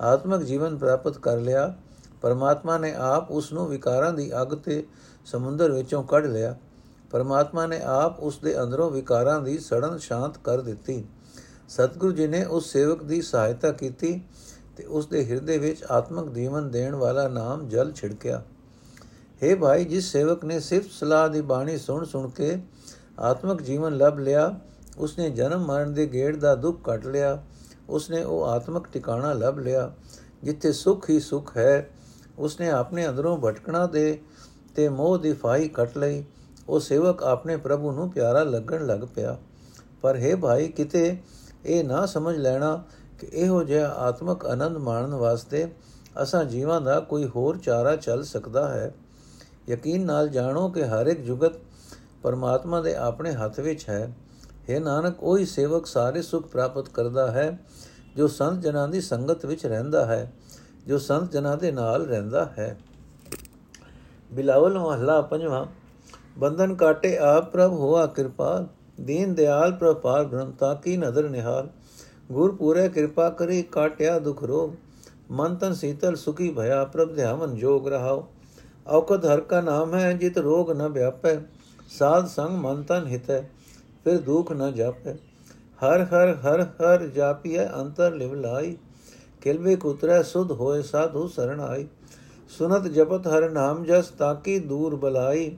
ਆਤਮਿਕ ਜੀਵਨ ਪ੍ਰਾਪਤ ਕਰ ਲਿਆ, ਪਰਮਾਤਮਾ ਨੇ ਆਪ ਉਸ ਨੂੰ ਵਿਕਾਰਾਂ ਦੀ ਅੱਗ ਤੇ ਸਮੁੰਦਰ ਵਿੱਚੋਂ ਕੱਢ ਲਿਆ। ਪਰਮਾਤਮਾ ਨੇ ਆਪ ਉਸ ਦੇ ਅੰਦਰੋਂ ਵਿਕਾਰਾਂ ਦੀ ਸੜਨ ਸ਼ਾਂਤ ਕਰ ਦਿੱਤੀ। ਸਤਿਗੁਰੂ ਜੀ ਨੇ ਉਸ ਸੇਵਕ ਦੀ ਸਹਾਇਤਾ ਕੀਤੀ ਤੇ ਉਸ ਦੇ ਹਿਰਦੇ ਵਿੱਚ ਆਤਮਿਕ ਜੀਵਨ ਦੇਣ ਵਾਲਾ ਨਾਮ ਜਲ ਛਿੜਕਿਆ। हे ਭਾਈ, ਜਿਸ ਸੇਵਕ ਨੇ ਸਿਰਫ ਸਲਾਹ ਦੀ ਬਾਣੀ ਸੁਣ ਸੁਣ ਕੇ ਆਤਮਿਕ ਜੀਵਨ ਲੱਭ ਲਿਆ, ਉਸਨੇ ਜਨਮ ਮਰਨ ਦੇ ਗੇੜ ਦਾ ਦੁੱਖ ਕੱਟ ਲਿਆ, ਉਸਨੇ ਉਹ ਆਤਮਿਕ ਟਿਕਾਣਾ ਲੱਭ ਲਿਆ, ਜਿੱਥੇ ਸੁਖ ਹੀ ਸੁਖ ਹੈ, ਉਸਨੇ ਆਪਣੇ ਅੰਦਰੋਂ ਭਟਕਣਾ ਦੇ ਤੇ ਮੋਹ ਦੀ ਫਾਈ ਕੱਟ ਲਈ, ਉਹ ਸੇਵਕ ਆਪਣੇ ਪ੍ਰਭੂ ਨੂੰ ਪਿਆਰਾ ਲੱਗਣ ਲੱਗ ਪਿਆ। ਪਰ ਹੈ ਭਾਈ, ਕਿਤੇ ਇਹ ਨਾ ਸਮਝ ਲੈਣਾ ਕਿ ਇਹੋ ਜਿਹਾ ਆਤਮਿਕ ਆਨੰਦ ਮਾਣਨ ਵਾਸਤੇ ਅਸਾਂ ਜੀਵਾਂ ਦਾ ਕੋਈ ਹੋਰ ਚਾਰਾ ਚੱਲ ਸਕਦਾ ਹੈ। ਯਕੀਨ ਨਾਲ ਜਾਣੋ ਕਿ ਹਰ ਇੱਕ ਜੁਗਤ ਪਰਮਾਤਮਾ ਦੇ ਆਪਣੇ ਹੱਥ ਵਿੱਚ ਹੈ। हे ਨਾਨਕ, ਉਹੀ ਸੇਵਕ ਸਾਰੇ ਸੁਖ ਪ੍ਰਾਪਤ ਕਰਦਾ ਹੈ, ਜੋ ਸੰਤ ਜਨਾਂ ਦੀ ਸੰਗਤ ਵਿੱਚ ਰਹਿੰਦਾ ਹੈ, ਜੋ ਸੰਤ ਜਨਾਂ ਦੇ ਨਾਲ ਰਹਿੰਦਾ ਹੈ। ਬਿਲਾਵਲ ਮਹਲਾ ਪੰਜਵਾਂ, ਬੰਧਨ ਕਾਟੇ ਆਪ ਪ੍ਰਭ ਹੋਆ ਕਿਰਪਾਲ ਦੀਨ ਦਿਆਲ ਪ੍ਰਪਾਰ ਗ੍ਰੰਥਾ ਕੀ ਨਦਰ ਨਿਹਾਲ। ਗੁਰ ਪੂਰੇ ਕਿਰਪਾ ਕਰੀ, ਕਾਟਿਆ ਦੁਖ ਰੋਗ, ਮਨ ਤਨ ਸੀਤਲ ਸੁਖੀ ਭਇਆ, ਪ੍ਰਭ ਧਿਆਵਨ ਜੋਗ ਰਹਾਓ। ਔਕਤ ਹਰ ਕਾ ਨਾਮ ਹੈ, ਜਿਤ ਰੋਗ ਨ ਵਿਆਪੈ, ਸਾਧ ਸੰਗ ਮਨ ਤਨ ਹਿਤੈ, ਫਿਰ ਦੁਖ ਨ ਜਾਪੈ। ਹਰ ਹਰ ਹਰ ਹਰ ਜਾਪੀਐ, ਅੰਤਰ ਲਿਵ ਲਾਈ ਕਿਲਵੇ ਕੁਤਰੈ, ਸੁਧ ਹੋਏ ਸਾਧੂ ਸਰਣ ਆਈ। ਸੁਨਤ ਜਪਤ ਹਰ ਨਾਮ ਜਸ, ਤਾਕੀ ਦੂਰ ਬਲਾਈ।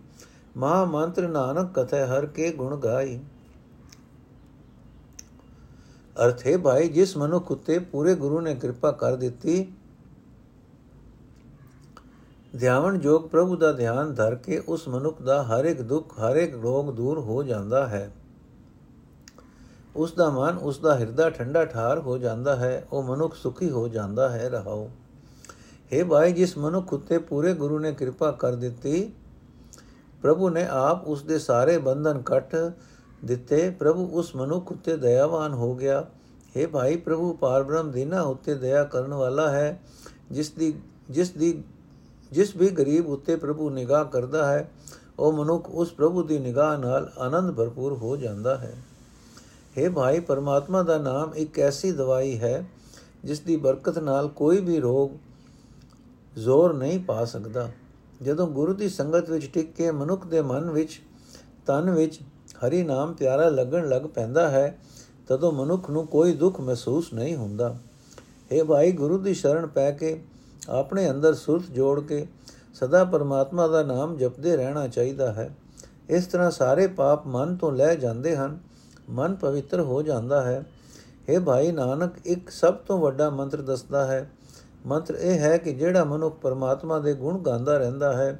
ਮਹਾ ਮੰਤਰ ਨਾਨਕ ਕਥੈ, ਹਰ ਕੇ ਗੁਣ ਗਾਈ। ਅਰਥੇ ਭਾਈ, ਜਿਸ ਮਨੁੱਖ ਉਤੇ ਪੂਰੇ ਗੁਰੂ ਨੇ ਕਿਰਪਾ ਕਰ ਦਿੱਤੀ ਧਿਆਵਨ ਜੋਗ ਪ੍ਰਭੂ ਦਾ ਧਿਆਨ ਧਰ ਕੇ ਉਸ ਮਨੁੱਖ ਦਾ ਹਰ ਇੱਕ ਦੁੱਖ, ਹਰ ਇੱਕ ਰੋਗ ਦੂਰ ਹੋ ਜਾਂਦਾ ਹੈ। ਉਸ ਦਾ ਮਨ, ਉਸ ਦਾ ਹਿਰਦਾ ਠੰਡਾ ਠਾਰ ਹੋ ਜਾਂਦਾ ਹੈ, ਉਹ ਮਨੁੱਖ ਸੁਖੀ ਹੋ ਜਾਂਦਾ ਹੈ, ਰਹਾਓ। हे ਭਾਈ, ਜਿਸ ਮਨੁੱਖ ਉਤੇ ਪੂਰੇ ਗੁਰੂ ਨੇ ਕਿਰਪਾ ਕਰ ਦਿੱਤੀ, ਪ੍ਰਭੂ ਨੇ ਆਪ ਉਸ ਦੇ ਸਾਰੇ ਬੰਧਨ ਕੱਟ ਦਿੱਤੇ, ਪ੍ਰਭੂ ਉਸ ਮਨੁੱਖ ਉਤੇ ਦਇਆਵਾਨ ਹੋ ਗਿਆ। हे ਭਾਈ, ਪ੍ਰਭੂ ਪਾਰਬ੍ਰਹਮ ਦੀਨਾ ਉਤੇ ਦਇਆ ਕਰਨ ਵਾਲਾ ਹੈ, ਜਿਸ ਦੀ ਜਿਸ ਦੀ ਜਿਸ ਵੀ ਗਰੀਬ ਉਤੇ ਪ੍ਰਭੂ ਨਿਗਾਹ ਕਰਦਾ ਹੈ, ਉਹ ਮਨੁੱਖ ਉਸ ਪ੍ਰਭੂ ਦੀ ਨਿਗਾਹ ਨਾਲ ਆਨੰਦ ਭਰਪੂਰ ਹੋ ਜਾਂਦਾ ਹੈ। हे ਭਾਈ, ਪਰਮਾਤਮਾ ਦਾ ਨਾਮ ਇੱਕ ਐਸੀ ਦਵਾਈ ਹੈ, ਜਿਸ ਦੀ ਬਰਕਤ ਨਾਲ ਕੋਈ ਵੀ ਰੋਗ ਜ਼ੋਰ ਨਹੀਂ ਪਾ ਸਕਦਾ। ਜਦੋਂ ਗੁਰੂ ਦੀ ਸੰਗਤ ਵਿੱਚ ਟਿਕ ਕੇ ਮਨੁੱਖ ਦੇ ਮਨ ਵਿੱਚ, ਤਨ ਵਿੱਚ ਹਰੀ ਨਾਮ ਪਿਆਰਾ ਲੱਗਣ ਲੱਗ ਪੈਂਦਾ ਹੈ, ਤਦੋਂ ਮਨੁੱਖ ਨੂੰ ਕੋਈ ਦੁੱਖ ਮਹਿਸੂਸ ਨਹੀਂ ਹੁੰਦਾ। हे ਭਾਈ, ਗੁਰੂ ਦੀ ਸ਼ਰਨ ਪੈ ਕੇ ਆਪਣੇ ਅੰਦਰ ਸੁਰਤ ਜੋੜ ਕੇ ਸਦਾ ਪਰਮਾਤਮਾ ਦਾ ਨਾਮ ਜਪਦੇ ਰਹਿਣਾ ਚਾਹੀਦਾ ਹੈ। ਇਸ ਤਰ੍ਹਾਂ ਸਾਰੇ ਪਾਪ ਮਨ ਤੋਂ ਲੈ ਜਾਂਦੇ ਹਨ, ਮਨ ਪਵਿੱਤਰ ਹੋ ਜਾਂਦਾ ਹੈ। हे ਭਾਈ ਨਾਨਕ, ਇੱਕ ਸਭ ਤੋਂ ਵੱਡਾ ਮੰਤਰ ਦੱਸਦਾ ਹੈ। ਮੰਤਰ ਇਹ ਹੈ ਕਿ ਜਿਹੜਾ ਮਨੁੱਖ ਪਰਮਾਤਮਾ ਦੇ ਗੁਣ ਗਾਉਂਦਾ ਰਹਿੰਦਾ ਹੈ,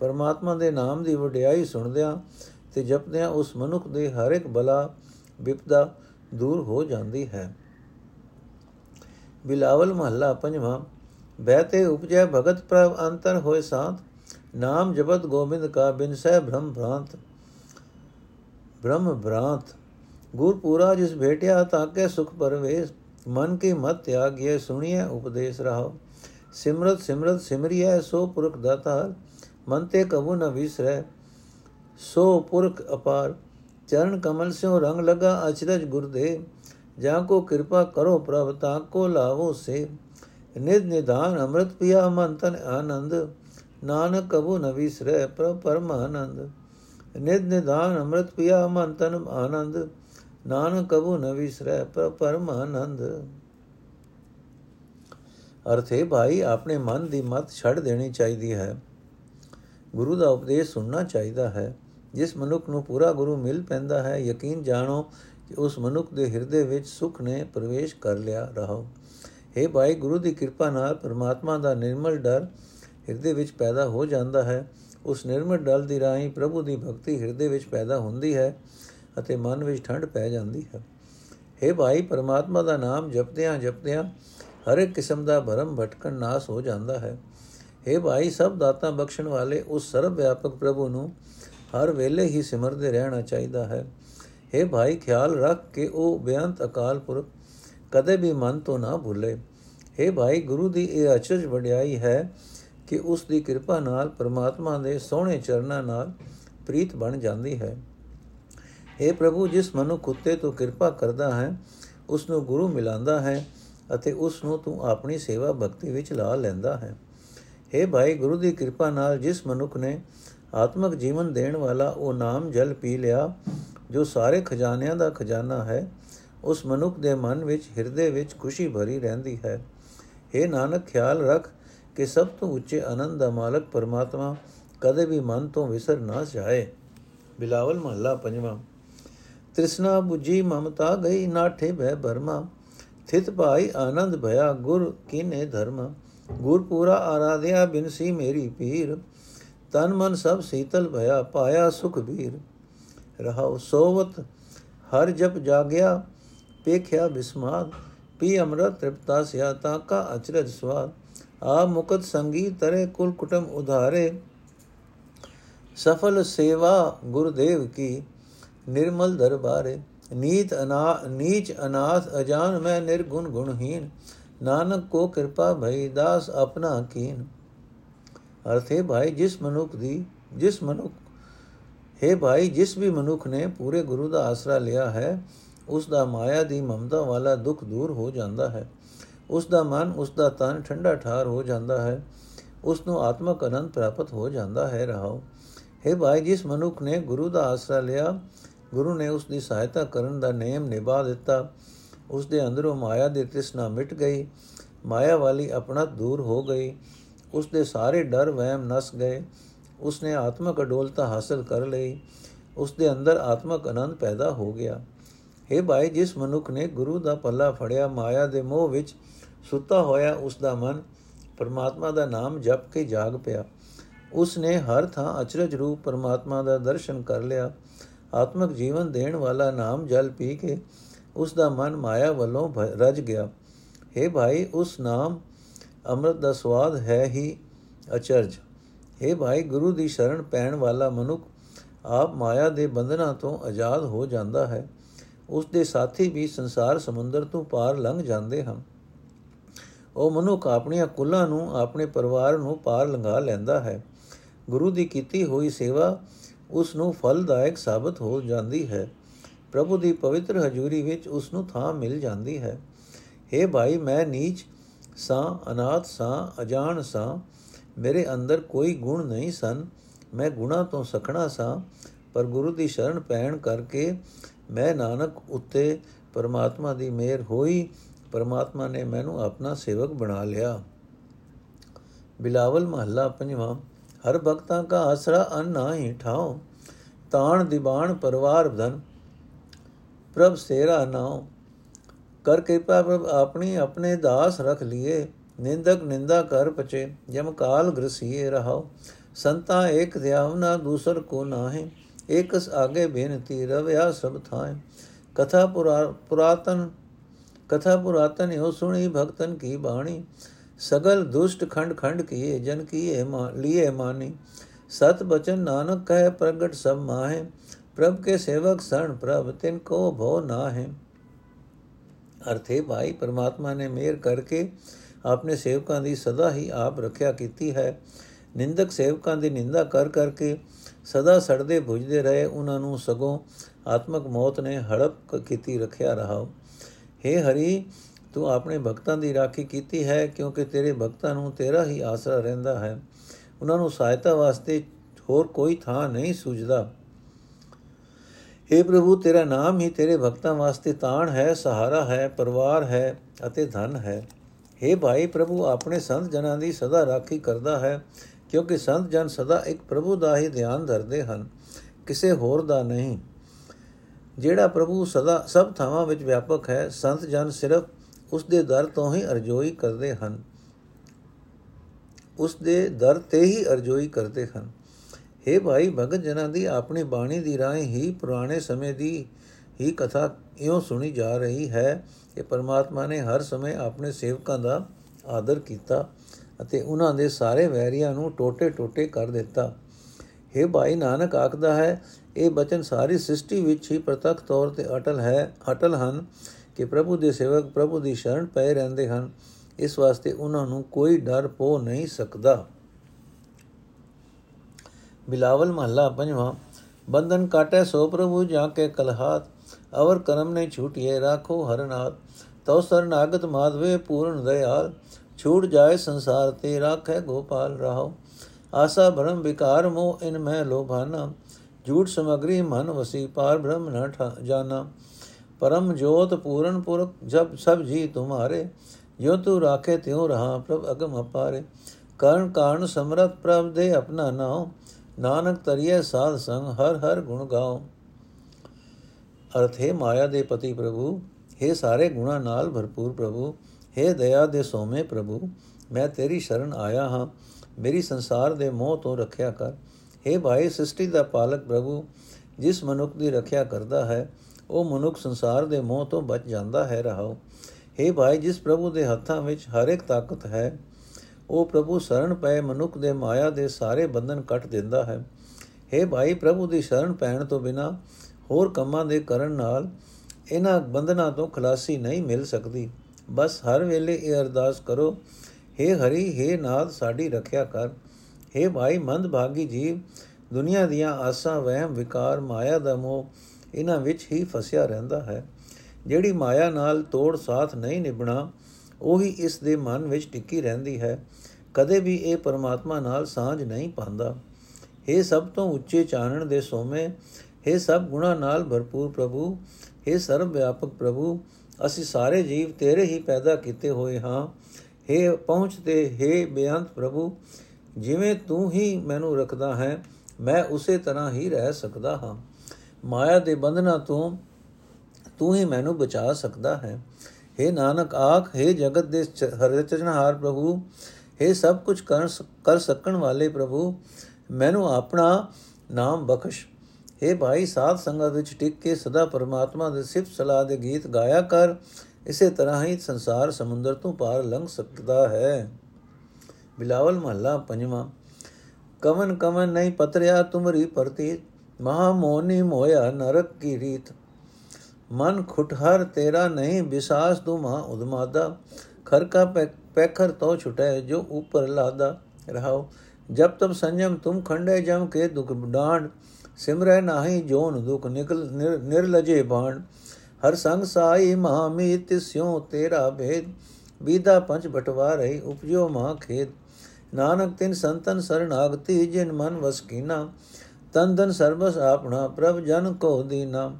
ਪਰਮਾਤਮਾ ਦੇ ਨਾਮ ਦੀ ਵਡਿਆਈ ਸੁਣਦਿਆਂ ਤੇ ਜਪਦਿਆਂ ਉਸ ਮਨੁੱਖ ਦੇ ਹਰ ਇੱਕ ਬਲਾ ਵਿਪਦਾ ਦੂਰ ਹੋ ਜਾਂਦੀ ਹੈ। ਬਿਲਾਵਲ ਮਹੱਲਾ ਪੰਜਵਾਂ ਬਹਿਤੇ ਉਪਜੈ ਭਗਤ ਪ੍ਰਭ ਅੰਤਰ ਹੋਏ ਸਾਥ ਨਾਮ ਜਪਤ ਗੋਬਿੰਦ ਕਾ ਬਿਨ ਸਹਿ ਭ੍ਰਮ ਭ੍ਰਾਂਤ ਬ੍ਰਹਮ ਭ੍ਰਾਂਤ ਗੁਰ ਪੂਰਾ ਜਿਸ ਭੇਟਿਆ ਤਾਕੇ ਸੁਖ ਪਰਵੇਸ਼ ਮਨ ਕੀ ਮਤ ਤਿਆਗਿਏ ਸੁਣੀਏ ਉਪਦੇਸ਼ ਰਹਾਓ ਸਿਮਰਤ ਸਿਮਰਤ ਸਿਮਰਿਐ ਸੋ ਪੁਰਖ ਦਾਤਾ ਮਨ ਤੇ ਕਬੂ ਨ ਵਿਸਰੈ ਸੋ ਪੁਰਖ ਅਪਾਰ ਚਰਨ ਕਮਲ ਸਿਓ ਰੰਗ ਲਗਾ ਅਚਰਜ ਗੁਰਦੇਵ ਜਾਂ ਕੋ ਕਿਰਪਾ ਕਰੋ ਪ੍ਰਭ ਤਾ ਕੋ ਲਾਵੋ ਸੇ ਨਿਦ ਨਿਧਾਨ ਅੰਮ੍ਰਿਤ ਪਿਆ ਮਨ ਤਨ ਆਨੰਦ, ਨਾਨਕ ਕਬੂ ਨ ਵਿਸਰੈ ਪ੍ਰਭ ਪਰਮ ਆਨੰਦ ਨਿਦ ਨਿਧਾਨ ਅੰਮ੍ਰਿਤ ਪਿਆ ਮਨ ਤਨ ਆਨੰਦ, ਨਾਨਕ ਕਬੂ ਨ ਵਿਸਰੈ ਪ੍ਰਭ ਪਰਮ ਆਨੰਦ ਅਰਥੇ ਭਾਈ, ਆਪਣੇ ਮਨ ਦੀ ਮਤ ਛੱਡ ਦੇਣੀ ਚਾਹੀਦੀ ਹੈ। ਗੁਰੂ ਦਾ ਉਪਦੇਸ਼ ਸੁਣਨਾ ਚਾਹੀਦਾ ਹੈ। ਜਿਸ ਮਨੁੱਖ ਨੂੰ ਪੂਰਾ ਗੁਰੂ ਮਿਲ ਪੈਂਦਾ ਹੈ, ਯਕੀਨ ਜਾਣੋ ਕਿ ਉਸ ਮਨੁੱਖ ਦੇ ਹਿਰਦੇ ਵਿੱਚ ਸੁਖ ਨੇ ਪ੍ਰਵੇਸ਼ ਕਰ ਲਿਆ। ਰਹੋ। हे ਭਾਈ ਗੁਰੂ ਦੀ ਕਿਰਪਾ ਨਾਲ ਪਰਮਾਤਮਾ ਦਾ ਨਿਰਮਲ ਡਰ ਹਿਰਦੇ ਵਿੱਚ ਪੈਦਾ ਹੋ ਜਾਂਦਾ ਹੈ ਉਸ ਨਿਰਮਲ ਡਰ ਦੀ ਰਾਹੀਂ ਪ੍ਰਭੂ ਦੀ ਭਗਤੀ ਹਿਰਦੇ ਵਿੱਚ ਪੈਦਾ ਹੁੰਦੀ ਹੈ ਅਤੇ ਮਨ ਵਿੱਚ ਠੰਡ ਪੈ ਜਾਂਦੀ ਹੈ हे ਭਾਈ ਪਰਮਾਤਮਾ ਦਾ ਨਾਮ ਜਪਦਿਆਂ ਜਪਦਿਆਂ ਹਰ ਇੱਕ ਕਿਸਮ ਦਾ ਭਰਮ ਭਟਕਣ ਨਾਸ ਹੋ ਜਾਂਦਾ ਹੈ हे ਭਾਈ ਸਭ ਦਾਤਾ ਬਖਸ਼ਣ ਵਾਲੇ ਉਸ ਸਰਵ ਵਿਆਪਕ ਪ੍ਰਭੂ ਨੂੰ ਹਰ ਵੇਲੇ ਹੀ ਸਿਮਰਦੇ ਰਹਿਣਾ ਚਾਹੀਦਾ ਹੈ हे ਭਾਈ ਖਿਆਲ ਰੱਖ ਕੇ ਉਹ ਬੇਅੰਤ ਅਕਾਲ ਪੁਰਖ ਕਦੇ ਵੀ ਮਨ ਤੋਂ ਨਾ ਭੁੱਲੇ हे ਭਾਈ ਗੁਰੂ ਦੀ ਇਹ ਅਚਰਜ ਵਡਿਆਈ ਹੈ ਕਿ ਉਸ ਦੀ ਕਿਰਪਾ ਨਾਲ ਪ੍ਰਮਾਤਮਾ ਦੇ ਸੋਹਣੇ ਚਰਨਾਂ ਨਾਲ ਪ੍ਰੀਤ ਬਣ ਜਾਂਦੀ ਹੈ हे ਪ੍ਰਭੂ ਜਿਸ ਮਨੁੱਖ ਉਤੇ ਤੂੰ ਕਿਰਪਾ ਕਰਦਾ ਹੈ ਉਸ ਨੂੰ ਗੁਰੂ ਮਿਲਾਂਦਾ ਹੈ ਅਤੇ ਉਸ ਨੂੰ ਤੂੰ ਆਪਣੀ ਸੇਵਾ ਭਗਤੀ ਵਿੱਚ ਲਾ ਲੈਂਦਾ ਹੈ हे ਭਾਈ ਗੁਰੂ ਦੀ ਕਿਰਪਾ ਨਾਲ ਜਿਸ ਮਨੁੱਖ ਨੇ ਆਤਮਿਕ ਜੀਵਨ ਦੇਣ ਵਾਲਾ ਉਹ ਨਾਮ ਜਲ ਪੀ ਲਿਆ ਜੋ ਸਾਰੇ ਖਜ਼ਾਨਿਆਂ ਦਾ ਖਜ਼ਾਨਾ ਹੈ ਉਸ ਮਨੁੱਖ ਦੇ ਮਨ ਵਿੱਚ, ਹਿਰਦੇ ਵਿੱਚ ਖੁਸ਼ੀ ਭਰੀ ਰਹਿੰਦੀ ਹੈ। हे ਨਾਨਕ, ਖਿਆਲ ਰੱਖ ਕਿ ਸਭ ਤੋਂ ਉੱਚੇ ਆਨੰਦ ਦਾ ਮਾਲਕ ਪਰਮਾਤਮਾ ਕਦੇ ਵੀ ਮਨ ਤੋਂ ਵਿਸਰ ਨਾ ਜਾਏ। ਬਿਲਾਵਲ ਮਹੱਲਾ ਪੰਜਵਾਂ। ਤ੍ਰਿਸ਼ਨਾ 부ਜੀ ਮਮਤਾ ਗਈ, ਨਾਠੇ ਭੈ ਬਰਮਾ। ਥਿਤ ਭਾਈ ਆਨੰਦ ਭਇਆ, ਗੁਰ ਕੀਨੇ ਧਰਮ। ਗੁਰ ਪੂਰਾ ਆਰਾਧਿਆ ਬਿਨਸੀ ਮੇਰੀ ਪੀਰ। ਤਨ ਮਨ ਸਭ ਸੀਤਲ ਭਇਆ, ਪਾਇਆ ਸੁਖ ਵੀਰ। ਰਹਾਉ ਸੋਵਤ, ਹਰ ਜਪ ਜਾਗਿਆ। ਪੇਖਿਆ ਬਿਸਮਾਦ ਪੀ ਅੰਮ੍ਰਿਤ ਤ੍ਰਿਪਤਾ ਸਿਆ ਤਾ ਕਾ ਅਚਰਜ ਸਵਾਦ ਆ ਮੁਕਤ ਸੰਗੀ ਤਰੇ ਕੁਲ ਕੁਟਮ ਉਧਾਰੇ ਸਫਲ ਸੇਵਾ ਗੁਰਦੇਵ ਕੀ ਨਿਰਮਲ ਦਰਬਾਰੇ ਨੀਤ ਅਨਾ ਨੀਚ ਅਨਾਥ ਅਜਾਨ ਮੈਂ ਨਿਰਗੁਣ ਗੁਣਹੀਨ ਨਾਨਕ ਕੋ ਕਿਰਪਾ ਭਈ ਦਾਸ ਆਪਣਾ ਕੀਨ ਅਰਥੇ ਭਾਈ ਜਿਸ ਮਨੁੱਖ ਦੀ ਜਿਸ ਮਨੁੱਖ ਹੈ ਭਾਈ ਜਿਸ ਵੀ ਮਨੁੱਖ ਨੇ ਪੂਰੇ ਗੁਰੂ ਦਾ ਆਸਰਾ ਲਿਆ ਹੈ ਉਸ ਦਾ ਮਾਇਆ ਦੀ ਮਮਤਾ ਵਾਲਾ ਦੁੱਖ ਦੂਰ ਹੋ ਜਾਂਦਾ ਹੈ। ਉਸ ਦਾ ਮਨ ਉਸ ਦਾ ਤਨ ਠੰਡਾ ਠਾਰ ਹੋ ਜਾਂਦਾ ਹੈ। ਉਸ ਨੂੰ ਆਤਮਕ ਅਨੰਦ ਪ੍ਰਾਪਤ ਹੋ ਜਾਂਦਾ ਹੈ ਰਹਾਓ। ਹੈ ਭਾਈ, ਜਿਸ ਮਨੁੱਖ ਨੇ ਗੁਰੂ ਦਾ ਆਸਰਾ ਲਿਆ, ਗੁਰੂ ਨੇ ਉਸ ਦੀ ਸਹਾਇਤਾ ਕਰਨ ਦਾ ਨਿਯਮ ਨਿਭਾ ਦਿੱਤਾ। ਉਸ ਦੇ ਅੰਦਰੋਂ ਮਾਇਆ ਦੇ ਤ੍ਰਿਸ਼ਨਾ ਮਿਟ ਗਈ। ਮਾਇਆ ਵਾਲੀ ਆਪਣਾ ਦੂਰ ਹੋ ਗਈ। ਉਸ ਦੇ ਸਾਰੇ ਡਰ, ਵਹਿਮ ਨਸ ਗਏ। ਉਸ ਨੇ ਆਤਮਕ ਅਡੋਲਤਾ ਹਾਸਲ ਕਰ ਲਈ। ਉਸ ਦੇ ਅੰਦਰ ਆਤਮਕ ਆਨੰਦ ਪੈਦਾ ਹੋ ਗਿਆ। ਹੈ ਭਾਈ, ਜਿਸ ਮਨੁੱਖ ਨੇ ਗੁਰੂ ਦਾ ਪੱਲਾ ਫੜਿਆ, ਮਾਇਆ ਦੇ ਮੋਹ ਵਿੱਚ ਸੁੱਤਾ ਹੋਇਆ, ਉਸ ਦਾ ਮਨ ਪਰਮਾਤਮਾ ਦਾ ਨਾਮ ਜਪ ਕੇ ਜਾਗ ਪਿਆ। ਉਸ ਨੇ ਹਰ ਥਾਂ ਅਚਰਜ ਰੂਪ ਪਰਮਾਤਮਾ ਦਾ ਦਰਸ਼ਨ ਕਰ ਲਿਆ। ਆਤਮਿਕ ਜੀਵਨ ਦੇਣ ਵਾਲਾ ਨਾਮ ਜਲ ਪੀ ਕੇ ਉਸ ਦਾ ਮਨ ਮਾਇਆ ਵੱਲੋਂ ਰਜ ਗਿਆ। हे ਭਾਈ, ਉਸ ਨਾਮ ਅੰਮ੍ਰਿਤ ਦਾ ਸਵਾਦ ਹੈ ਹੀ ਅਚਰਜ। हे ਭਾਈ, ਗੁਰੂ ਦੀ ਸ਼ਰਣ ਪੈਣ ਵਾਲਾ ਮਨੁੱਖ ਆਪ ਮਾਇਆ ਦੇ ਬੰਧਨਾਂ ਤੋਂ ਆਜ਼ਾਦ ਹੋ ਜਾਂਦਾ ਹੈ। ਉਸ ਦੇ ਸਾਥੀ ਵੀ ਸੰਸਾਰ ਸਮੁੰਦਰ ਤੋਂ ਪਾਰ ਲੰਘ ਜਾਂਦੇ ਹਨ। ਉਹ ਮਨੁੱਖ ਆਪਣੀਆਂ ਕੁੱਲਾਂ ਨੂੰ ਆਪਣੇ ਪਰਿਵਾਰ ਨੂੰ ਪਾਰ ਲੰਘਾ ਲੈਂਦਾ ਹੈ। ਗੁਰੂ ਦੀ ਕੀਤੀ ਹੋਈ ਸੇਵਾ ਉਸ ਨੂੰ ਫਲਦਾਇਕ ਸਾਬਤ ਹੋ ਜਾਂਦੀ ਹੈ। ਪ੍ਰਭੂ ਦੀ ਪਵਿੱਤਰ ਹਜ਼ੂਰੀ ਵਿੱਚ ਉਸ ਨੂੰ ਥਾਂ ਮਿਲ ਜਾਂਦੀ ਹੈ। हे ਭਾਈ, ਮੈਂ ਨੀਚ ਸਾਂ, ਅਨਾਥ ਸਾਂ, ਅਜਾਣ ਸਾਂ, ਮੇਰੇ ਅੰਦਰ ਕੋਈ ਗੁਣ ਨਹੀਂ ਸਨ। ਮੈਂ ਗੁਣਾ ਤੋਂ ਸਖਣਾ ਸਾਂ, ਪਰ ਗੁਰੂ ਦੀ ਸ਼ਰਨ ਪੈਣ ਕਰਕੇ ਮੈਂ ਨਾਨਕ ਉੱਤੇ ਪਰਮਾਤਮਾ ਦੀ ਮਿਹਰ ਹੋਈ, ਪਰਮਾਤਮਾ ਨੇ ਮੈਨੂੰ ਆਪਣਾ ਸੇਵਕ ਬਣਾ ਲਿਆ। ਬਿਲਾਵਲ ਮਹੱਲਾ ਪੰਜਵਾਂ, ਹਰ ਭਗਤਾਂ ਕਾ ਆਸਰਾ ਅਨ ਨਾਹੀ ਠਾਉ, ਤਾਣ ਦੀਵਾਨ ਪਰਵਾਰ ਧਨ, ਪ੍ਰਭ ਸੇਰਾ ਨਾਉ, ਕਰ ਕਿਰਪਾ ਪ੍ਰਭ ਆਪਣੀ ਆਪਣੇ ਦਾਸ ਰਖ ਲਿਏ, ਨਿੰਦਕ ਨਿੰਦਾ ਕਰ ਪਚੇ, ਜਮ ਕਾਲ ਗ੍ਰਸੀਏ ਰਹਾਓ ਸੰਤਾ ਏਕ ਧਿਆਵਨਾ ਦੂਸਰ ਕੋ ਨਾਹੇ ਏਕਸ ਆਗੇ ਬੇਨਤੀ ਰਵਿਆ ਸਭ ਥਾਏ। ਕਥਾ ਪੁਰਾਤਨ ਕਥਾ ਪੁਰਾਤਨ ਹੋ ਸੁਣੀ, ਭਗਤਨ ਕੀ ਬਾਣੀ। ਸਗਲ ਦੁਸ਼ਟ ਖੰਡ ਖੰਡ ਕੀਏ, ਜਨ ਕੀਏ ਮਾ, ਲੀਏ ਮਾਨੀ। ਸਤ ਬਚਨ ਨਾਨਕ ਕਹੇ ਪ੍ਰਗਟ ਸਭ ਮਾਹੇ। ਪ੍ਰਭ ਕੇ ਸੇਵਕ ਸਣ ਪ੍ਰਭ, ਤਿਨ ਕੋ ਭੋ ਨਾ ਹੈ ਅਰਥੇ ਭਾਈ, ਪਰਮਾਤਮਾ ਨੇ ਮਿਹਰ ਕਰਕੇ ਆਪਣੇ ਸੇਵਕਾਂ ਦੀ ਸਦਾ ਹੀ ਆਪ ਰੱਖਿਆ ਕੀਤੀ ਹੈ। ਨਿੰਦਕ ਸੇਵਕਾਂ ਦੀ ਨਿੰਦਾ ਕਰ ਕਰਕੇ ਸਦਾ ਸੜਦੇ ਭੁਜਦੇ ਰਹੇ, ਉਹਨਾਂ ਨੂੰ ਸਗੋਂ ਆਤਮਕ ਮੌਤ ਨੇ ਹੜਪ ਕੀਤੀ, ਰੱਖਿਆ ਰਹਾ ਹੈ ਹਰੀ, ਤੂੰ ਆਪਣੇ ਭਗਤਾਂ ਦੀ ਰਾਖੀ ਕੀਤੀ ਹੈ, ਕਿਉਂਕਿ ਤੇਰੇ ਭਗਤਾਂ ਨੂੰ ਤੇਰਾ ਹੀ ਆਸਰਾ ਰਹਿੰਦਾ ਹੈ। ਉਹਨਾਂ ਨੂੰ ਸਹਾਇਤਾ ਵਾਸਤੇ ਹੋਰ ਕੋਈ ਥਾਂ ਨਹੀਂ ਸੁਝਦਾ। हे ਪ੍ਰਭੂ, ਤੇਰਾ ਨਾਮ ਹੀ ਤੇਰੇ ਭਗਤਾਂ ਵਾਸਤੇ ਤਾਣ ਹੈ, ਸਹਾਰਾ ਹੈ, ਪਰਿਵਾਰ ਹੈ ਅਤੇ ਧਨ ਹੈ। हे ਭਾਈ, ਪ੍ਰਭੂ ਆਪਣੇ ਸੰਤ ਜਨਾਂ ਦੀ ਸਦਾ ਰਾਖੀ ਕਰਦਾ ਹੈ ਕਿਉਂਕਿ ਸੰਤ ਜਨ ਸਦਾ ਇੱਕ ਪ੍ਰਭੂ ਦਾ ਹੀ ਧਿਆਨ ਧਰਦੇ ਹਨ, ਕਿਸੇ ਹੋਰ ਦਾ ਨਹੀਂ। ਜਿਹੜਾ ਪ੍ਰਭੂ ਸਦਾ ਸਭ ਥਾਵਾਂ ਵਿੱਚ ਵਿਆਪਕ ਹੈ, ਸੰਤ ਜਨ ਸਿਰਫ ਉਸ ਦੇ ਦਰ ਤੋਂ ਹੀ ਅਰਜ਼ੋਈ ਕਰਦੇ ਹਨ। ਉਸ ਦੇ ਦਰ ਤੇ ਹੀ ਅਰਜ਼ੋਈ ਕਰਦੇ ਹਨ। हे ਭਾਈ ਭਗਤ ਜਨਾਂ ਦੀ ਆਪਣੀ ਬਾਣੀ ਦੀ ਰਾਹੀਂ ਹੀ ਪੁਰਾਣੇ ਸਮੇਂ ਦੀ ਹੀ ਕਥਾ ਇਉਂ ਸੁਣੀ ਜਾ ਰਹੀ ਹੈ ਕਿ ਪਰਮਾਤਮਾ ਨੇ ਹਰ ਸਮੇਂ ਆਪਣੇ ਸੇਵਕਾਂ ਦਾ ਆਦਰ ਕੀਤਾ। ਅਤੇ ਉਹਨਾਂ ਦੇ ਸਾਰੇ ਵੈਰੀਆਂ ਨੂੰ ਟੋਟੇ-ਟੋਟੇ ਕਰ ਦਿੱਤਾ। हे ਭਾਈ ਨਾਨਕ, ਆਖਦਾ ਹੈ, ਇਹ ਬਚਨ ਸਾਰੀ ਸ੍ਰਿਸ਼ਟੀ ਵਿੱਚ ਹੀ ਪ੍ਰਤੱਖ ਤੌਰ ਤੇ ਅਟਲ ਹੈ, ਅਟਲ ਹਨ ਕਿ ਪ੍ਰਭੂ ਦੇ ਸੇਵਕ ਪ੍ਰਭੂ ਦੀ ਸ਼ਰਨ ਪਏ ਰਹਿੰਦੇ ਹਨ। ਇਸ ਵਾਸਤੇ ਉਹਨਾਂ ਨੂੰ ਕੋਈ ਡਰ ਪੋ ਨਹੀਂ ਸਕਦਾ। ਬਿਲਾਵਲ ਮਹੱਲਾ ਪੰਜਵਾਂ, ਬੰਧਨ ਕਾਟੇ ਸੋ ਪ੍ਰਭੂ ਜਾ ਕੇ ਕਲਹਾਤ, ਅਵਰ ਕਰਮ ਨੇ ਛੂਟਿਏ ਰਾਖੋ ਹਰਨਾਥ, ਤਉ ਸਰਨਾਗਤ ਮਾਧਵੇ ਪੂਰਨ ਦਇਆਲ ਛੂਟ ਜਾਏ ਸੰਸਾਰ ਤੇ ਰਾਖੇ ਗੋਪਾਲ ਰਹਾਉ ਆਸਾ ਭਰਮ ਵਿਕਾਰ ਮੋਹ, ਇਨ ਮਹਿ ਲੋਭਾਨਾ। ਝੂਠ ਸਮਗਰੀ ਮਨ ਵਸੀ, ਪਾਰ ਬ੍ਰਹਮ ਨ ਜਾਣਾ ਪਰਮ ਜੋਤ ਪੂਰਨ ਪੁਰਖ ਜਬ ਸਭ ਜੀ ਤੁਮਾਰੇ। ਜੋ ਤੂ ਰਾਖੇ, ਤਿਉ ਰਹਾ ਪ੍ਰਭ ਅਗਮ ਅਪਾਰੇ। ਕਰਨ ਕਾਰਨ ਸਮਰਤ ਪ੍ਰਭ ਦੇ ਆਪਣਾ ਨਾਉ। ਨਾਨਕ ਤਰੀਏ ਸਾਧ ਸੰਗ, ਹਰ ਹਰ ਗੁਣ ਗਾਉ। ਅਰਥ, ਹੈ ਮਾਇਆ ਦੇ ਪਤੀ ਪ੍ਰਭੂ हे ਸਾਰੇ ਗੁਣਾ ਨਾਲ ਭਰਪੂਰ ਪ੍ਰਭੂ। हे ਦਇਆ ਦੇ ਸੋਮੇ ਪ੍ਰਭੂ ਮੈਂ ਤੇਰੀ ਸ਼ਰਨ ਆਇਆ ਹਾਂ ਮੇਰੀ ਸੰਸਾਰ ਦੇ ਮੋਹ ਤੋਂ ਰੱਖਿਆ ਕਰ हे ਭਾਈ ਸ੍ਰਿਸ਼ਟੀ ਦਾ ਪਾਲਕ ਪ੍ਰਭੂ ਜਿਸ ਮਨੁੱਖ ਦੀ ਰੱਖਿਆ ਕਰਦਾ ਹੈ ਉਹ ਮਨੁੱਖ ਸੰਸਾਰ ਦੇ ਮੋਹ ਤੋਂ ਬਚ ਜਾਂਦਾ ਹੈ ਰਹਾਓ हे ਭਾਈ ਜਿਸ ਪ੍ਰਭੂ ਦੇ ਹੱਥਾਂ ਵਿੱਚ ਹਰ ਇੱਕ ਤਾਕਤ ਹੈ ਉਹ ਪ੍ਰਭੂ ਸ਼ਰਨ ਪਏ ਮਨੁੱਖ ਦੇ ਮਾਇਆ ਦੇ ਸਾਰੇ ਬੰਧਨ ਕੱਟ ਦਿੰਦਾ ਹੈ हे ਭਾਈ ਪ੍ਰਭੂ ਦੀ ਸ਼ਰਨ ਪੈਣ ਤੋਂ ਬਿਨਾ ਹੋਰ ਕੰਮਾਂ ਦੇ ਕਰਨ ਨਾਲ ਇਹਨਾਂ ਬੰਧਨਾਂ ਤੋਂ ਖਲਾਸੀ ਨਹੀਂ ਮਿਲ ਸਕਦੀ ਬਸ ਹਰ ਵੇਲੇ ਇਹ ਅਰਦਾਸ ਕਰੋ हे ਹਰੀ हे ਨਾਥ ਸਾਡੀ ਰੱਖਿਆ ਕਰ हे ਭਾਈ ਮੰਦ ਭਾਗੀ ਜੀਵ ਦੁਨੀਆ ਦੀਆਂ ਆਸਾਂ ਵਹਿਮ ਵਿਕਾਰ ਮਾਇਆ ਦਾ ਮੋਹ ਇਹਨਾਂ ਵਿੱਚ ਹੀ ਫਸਿਆ ਰਹਿੰਦਾ ਹੈ ਜਿਹੜੀ ਮਾਇਆ ਨਾਲ ਤੋੜ ਸਾਥ ਨਹੀਂ ਨਿਭਣਾ ਉਹੀ ਇਸ ਦੇ ਮਨ ਵਿੱਚ ਟਿੱਕੀ ਰਹਿੰਦੀ ਹੈ ਕਦੇ ਵੀ ਇਹ ਪਰਮਾਤਮਾ ਨਾਲ ਸਾਂਝ ਨਹੀਂ ਪਾਉਂਦਾ ਇਹ ਸਭ ਤੋਂ ਉੱਚੇ ਚਾਨਣ ਦੇ ਸੋਮੇ ਇਹ ਸਭ ਗੁਣਾ ਨਾਲ ਭਰਪੂਰ ਪ੍ਰਭੂ ਇਹ ਸਰਵ ਵਿਆਪਕ ਪ੍ਰਭੂ ਅਸੀਂ ਸਾਰੇ ਜੀਵ ਤੇਰੇ ਹੀ ਪੈਦਾ ਕੀਤੇ ਹੋਏ ਹਾਂ हे ਪਹੁੰਚਦੇ हे ਬੇਅੰਤ ਪ੍ਰਭੂ ਜਿਵੇਂ ਤੂੰ ਹੀ ਮੈਨੂੰ ਰੱਖਦਾ ਹੈ ਮੈਂ ਉਸੇ ਤਰ੍ਹਾਂ ਹੀ ਰਹਿ ਸਕਦਾ ਹਾਂ ਮਾਇਆ ਦੇ ਬੰਧਨਾਂ ਤੋਂ ਤੂੰ ਹੀ ਮੈਨੂੰ ਬਚਾ ਸਕਦਾ ਹੈ हे ਨਾਨਕ ਆਖ हे ਜਗਤ ਦੇ ਹਰਿਚਰਨਹਾਰ ਪ੍ਰਭੂ हे ਸਭ ਕੁਝ ਕਰ ਸਕਣ ਵਾਲੇ ਪ੍ਰਭੂ ਮੈਨੂੰ ਆਪਣਾ ਨਾਮ ਬਖਸ਼ हे ਭਾਈ, ਸਾਧ ਸੰਗਤ ਵਿੱਚ ਟਿਕ ਕੇ ਸਦਾ ਪਰਮਾਤਮਾ ਦੇ ਸਿਫਤ ਸਲਾਹ ਦੇ ਗੀਤ ਗਾਇਆ ਕਰ। ਇਸੇ ਤਰ੍ਹਾਂ ਹੀ ਸੰਸਾਰ ਸਮੁੰਦਰ ਤੋਂ ਪਾਰ ਲੰਘ ਸਕਦਾ ਹੈ। ਬਿਲਾਵਲ ਮਹੱਲਾ ਪੰਜਵਾਂ। ਕਮਨ ਕਮਨ ਨਹੀਂ ਪਤਰਿਆ ਤੁਮਰੀ ਪ੍ਰਤੀ ਮਹਾ ਮੋਨੀ ਮੋਇਆ ਨਰਕ ਕੀ ਰੀਤ। ਮਨ ਖੁਟਹਰ ਤੇਰਾ ਨਹੀਂ, ਵਿਸਾਸ ਤੁਮਾ ਉਦਮਾਦਾ। ਖਰ ਕਾ ਪੈਖਰ ਤੋ ਛੁਟੈ, ਜੋ ਉਪਰ ਲਾਦਾ। ਰਹਾਓ ਜਬ ਤਬ ਸੰਜਮ ਤੁਮ ਖੰਡੇ ਜਮ ਕੇ ਦੁਖ ਡਾਂਡ। ਸਿਮਰੈ ਨਾਹੀ ਜੋਨ ਦੁਖ ਨਿਕਲ ਨਿਰਲਜੇ ਬਾਣ। ਹਰ ਸੰਗ ਸਾਈ ਮਹਾਮੀ ਤਿਸਿਓ ਤੇਰਾ ਭੇਦ। ਬੀਦਾ ਪੰਜ ਬਟਵਾ ਰਹੀ ਉਪਜੋ ਮਾ ਖੇਦ। ਨਾਨਕ ਤਿਨ ਸੰਤਨ ਸਰਣਾਗਤੀ ਜਿਨ ਮਨ ਵਸ ਕੀਨਾ। ਤਨ ਦਨ ਸਰਬਸ ਆਪਣਾ ਪ੍ਰਭ ਜਨ ਕੋ ਦੀਨਾ।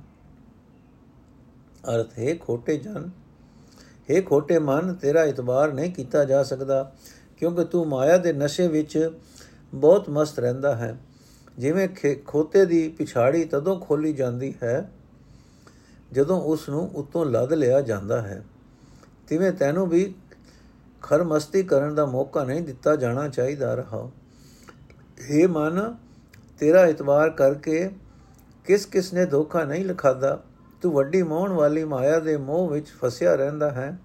ਅਰਥ, ਹੈ ਖੋਟੇ ਜਨ, ਹੈ ਖੋਟੇ ਮਨ, ਤੇਰਾ ਇਤਬਾਰ ਨਹੀਂ ਕੀਤਾ ਜਾ ਸਕਦਾ। ਕਿਉਂਕਿ ਤੂੰ ਮਾਇਆ ਦੇ ਨਸ਼ੇ ਵਿੱਚ ਬਹੁਤ ਮਸਤ ਰਹਿੰਦਾ ਹੈ। ਜਿਵੇਂ ਖੋਤੇ ਦੀ ਪਿਛਾੜੀ ਤਦੋਂ ਖੋਲੀ ਜਾਂਦੀ ਹੈ, ਜਦੋਂ ਉਸ ਨੂੰ ਉਤੋਂ ਲੱਦ ਲਿਆ ਜਾਂਦਾ ਹੈ। ਤਿਵੇਂ ਤੈਨੂੰ ਵੀ ਖਰਮਸਤੀ ਕਰਨ ਦਾ ਮੌਕਾ ਨਹੀਂ ਦਿੱਤਾ ਜਾਣਾ ਚਾਹੀਦਾ ਰਹਾ। ਇਹ ਮਨ, ਤੇਰਾ ਇਤਬਾਰ ਕਰਕੇ ਕਿਸ ਕਿਸ ਨੇ ਧੋਖਾ ਨਹੀਂ ਲਖਾਦਾ? ਤੂੰ ਵੱਡੀ ਮੋਹਣ ਵਾਲੀ ਮਾਇਆ ਦੇ ਮੋਹ ਵਿੱਚ ਫਸਿਆ ਰਹਿੰਦਾ ਹੈ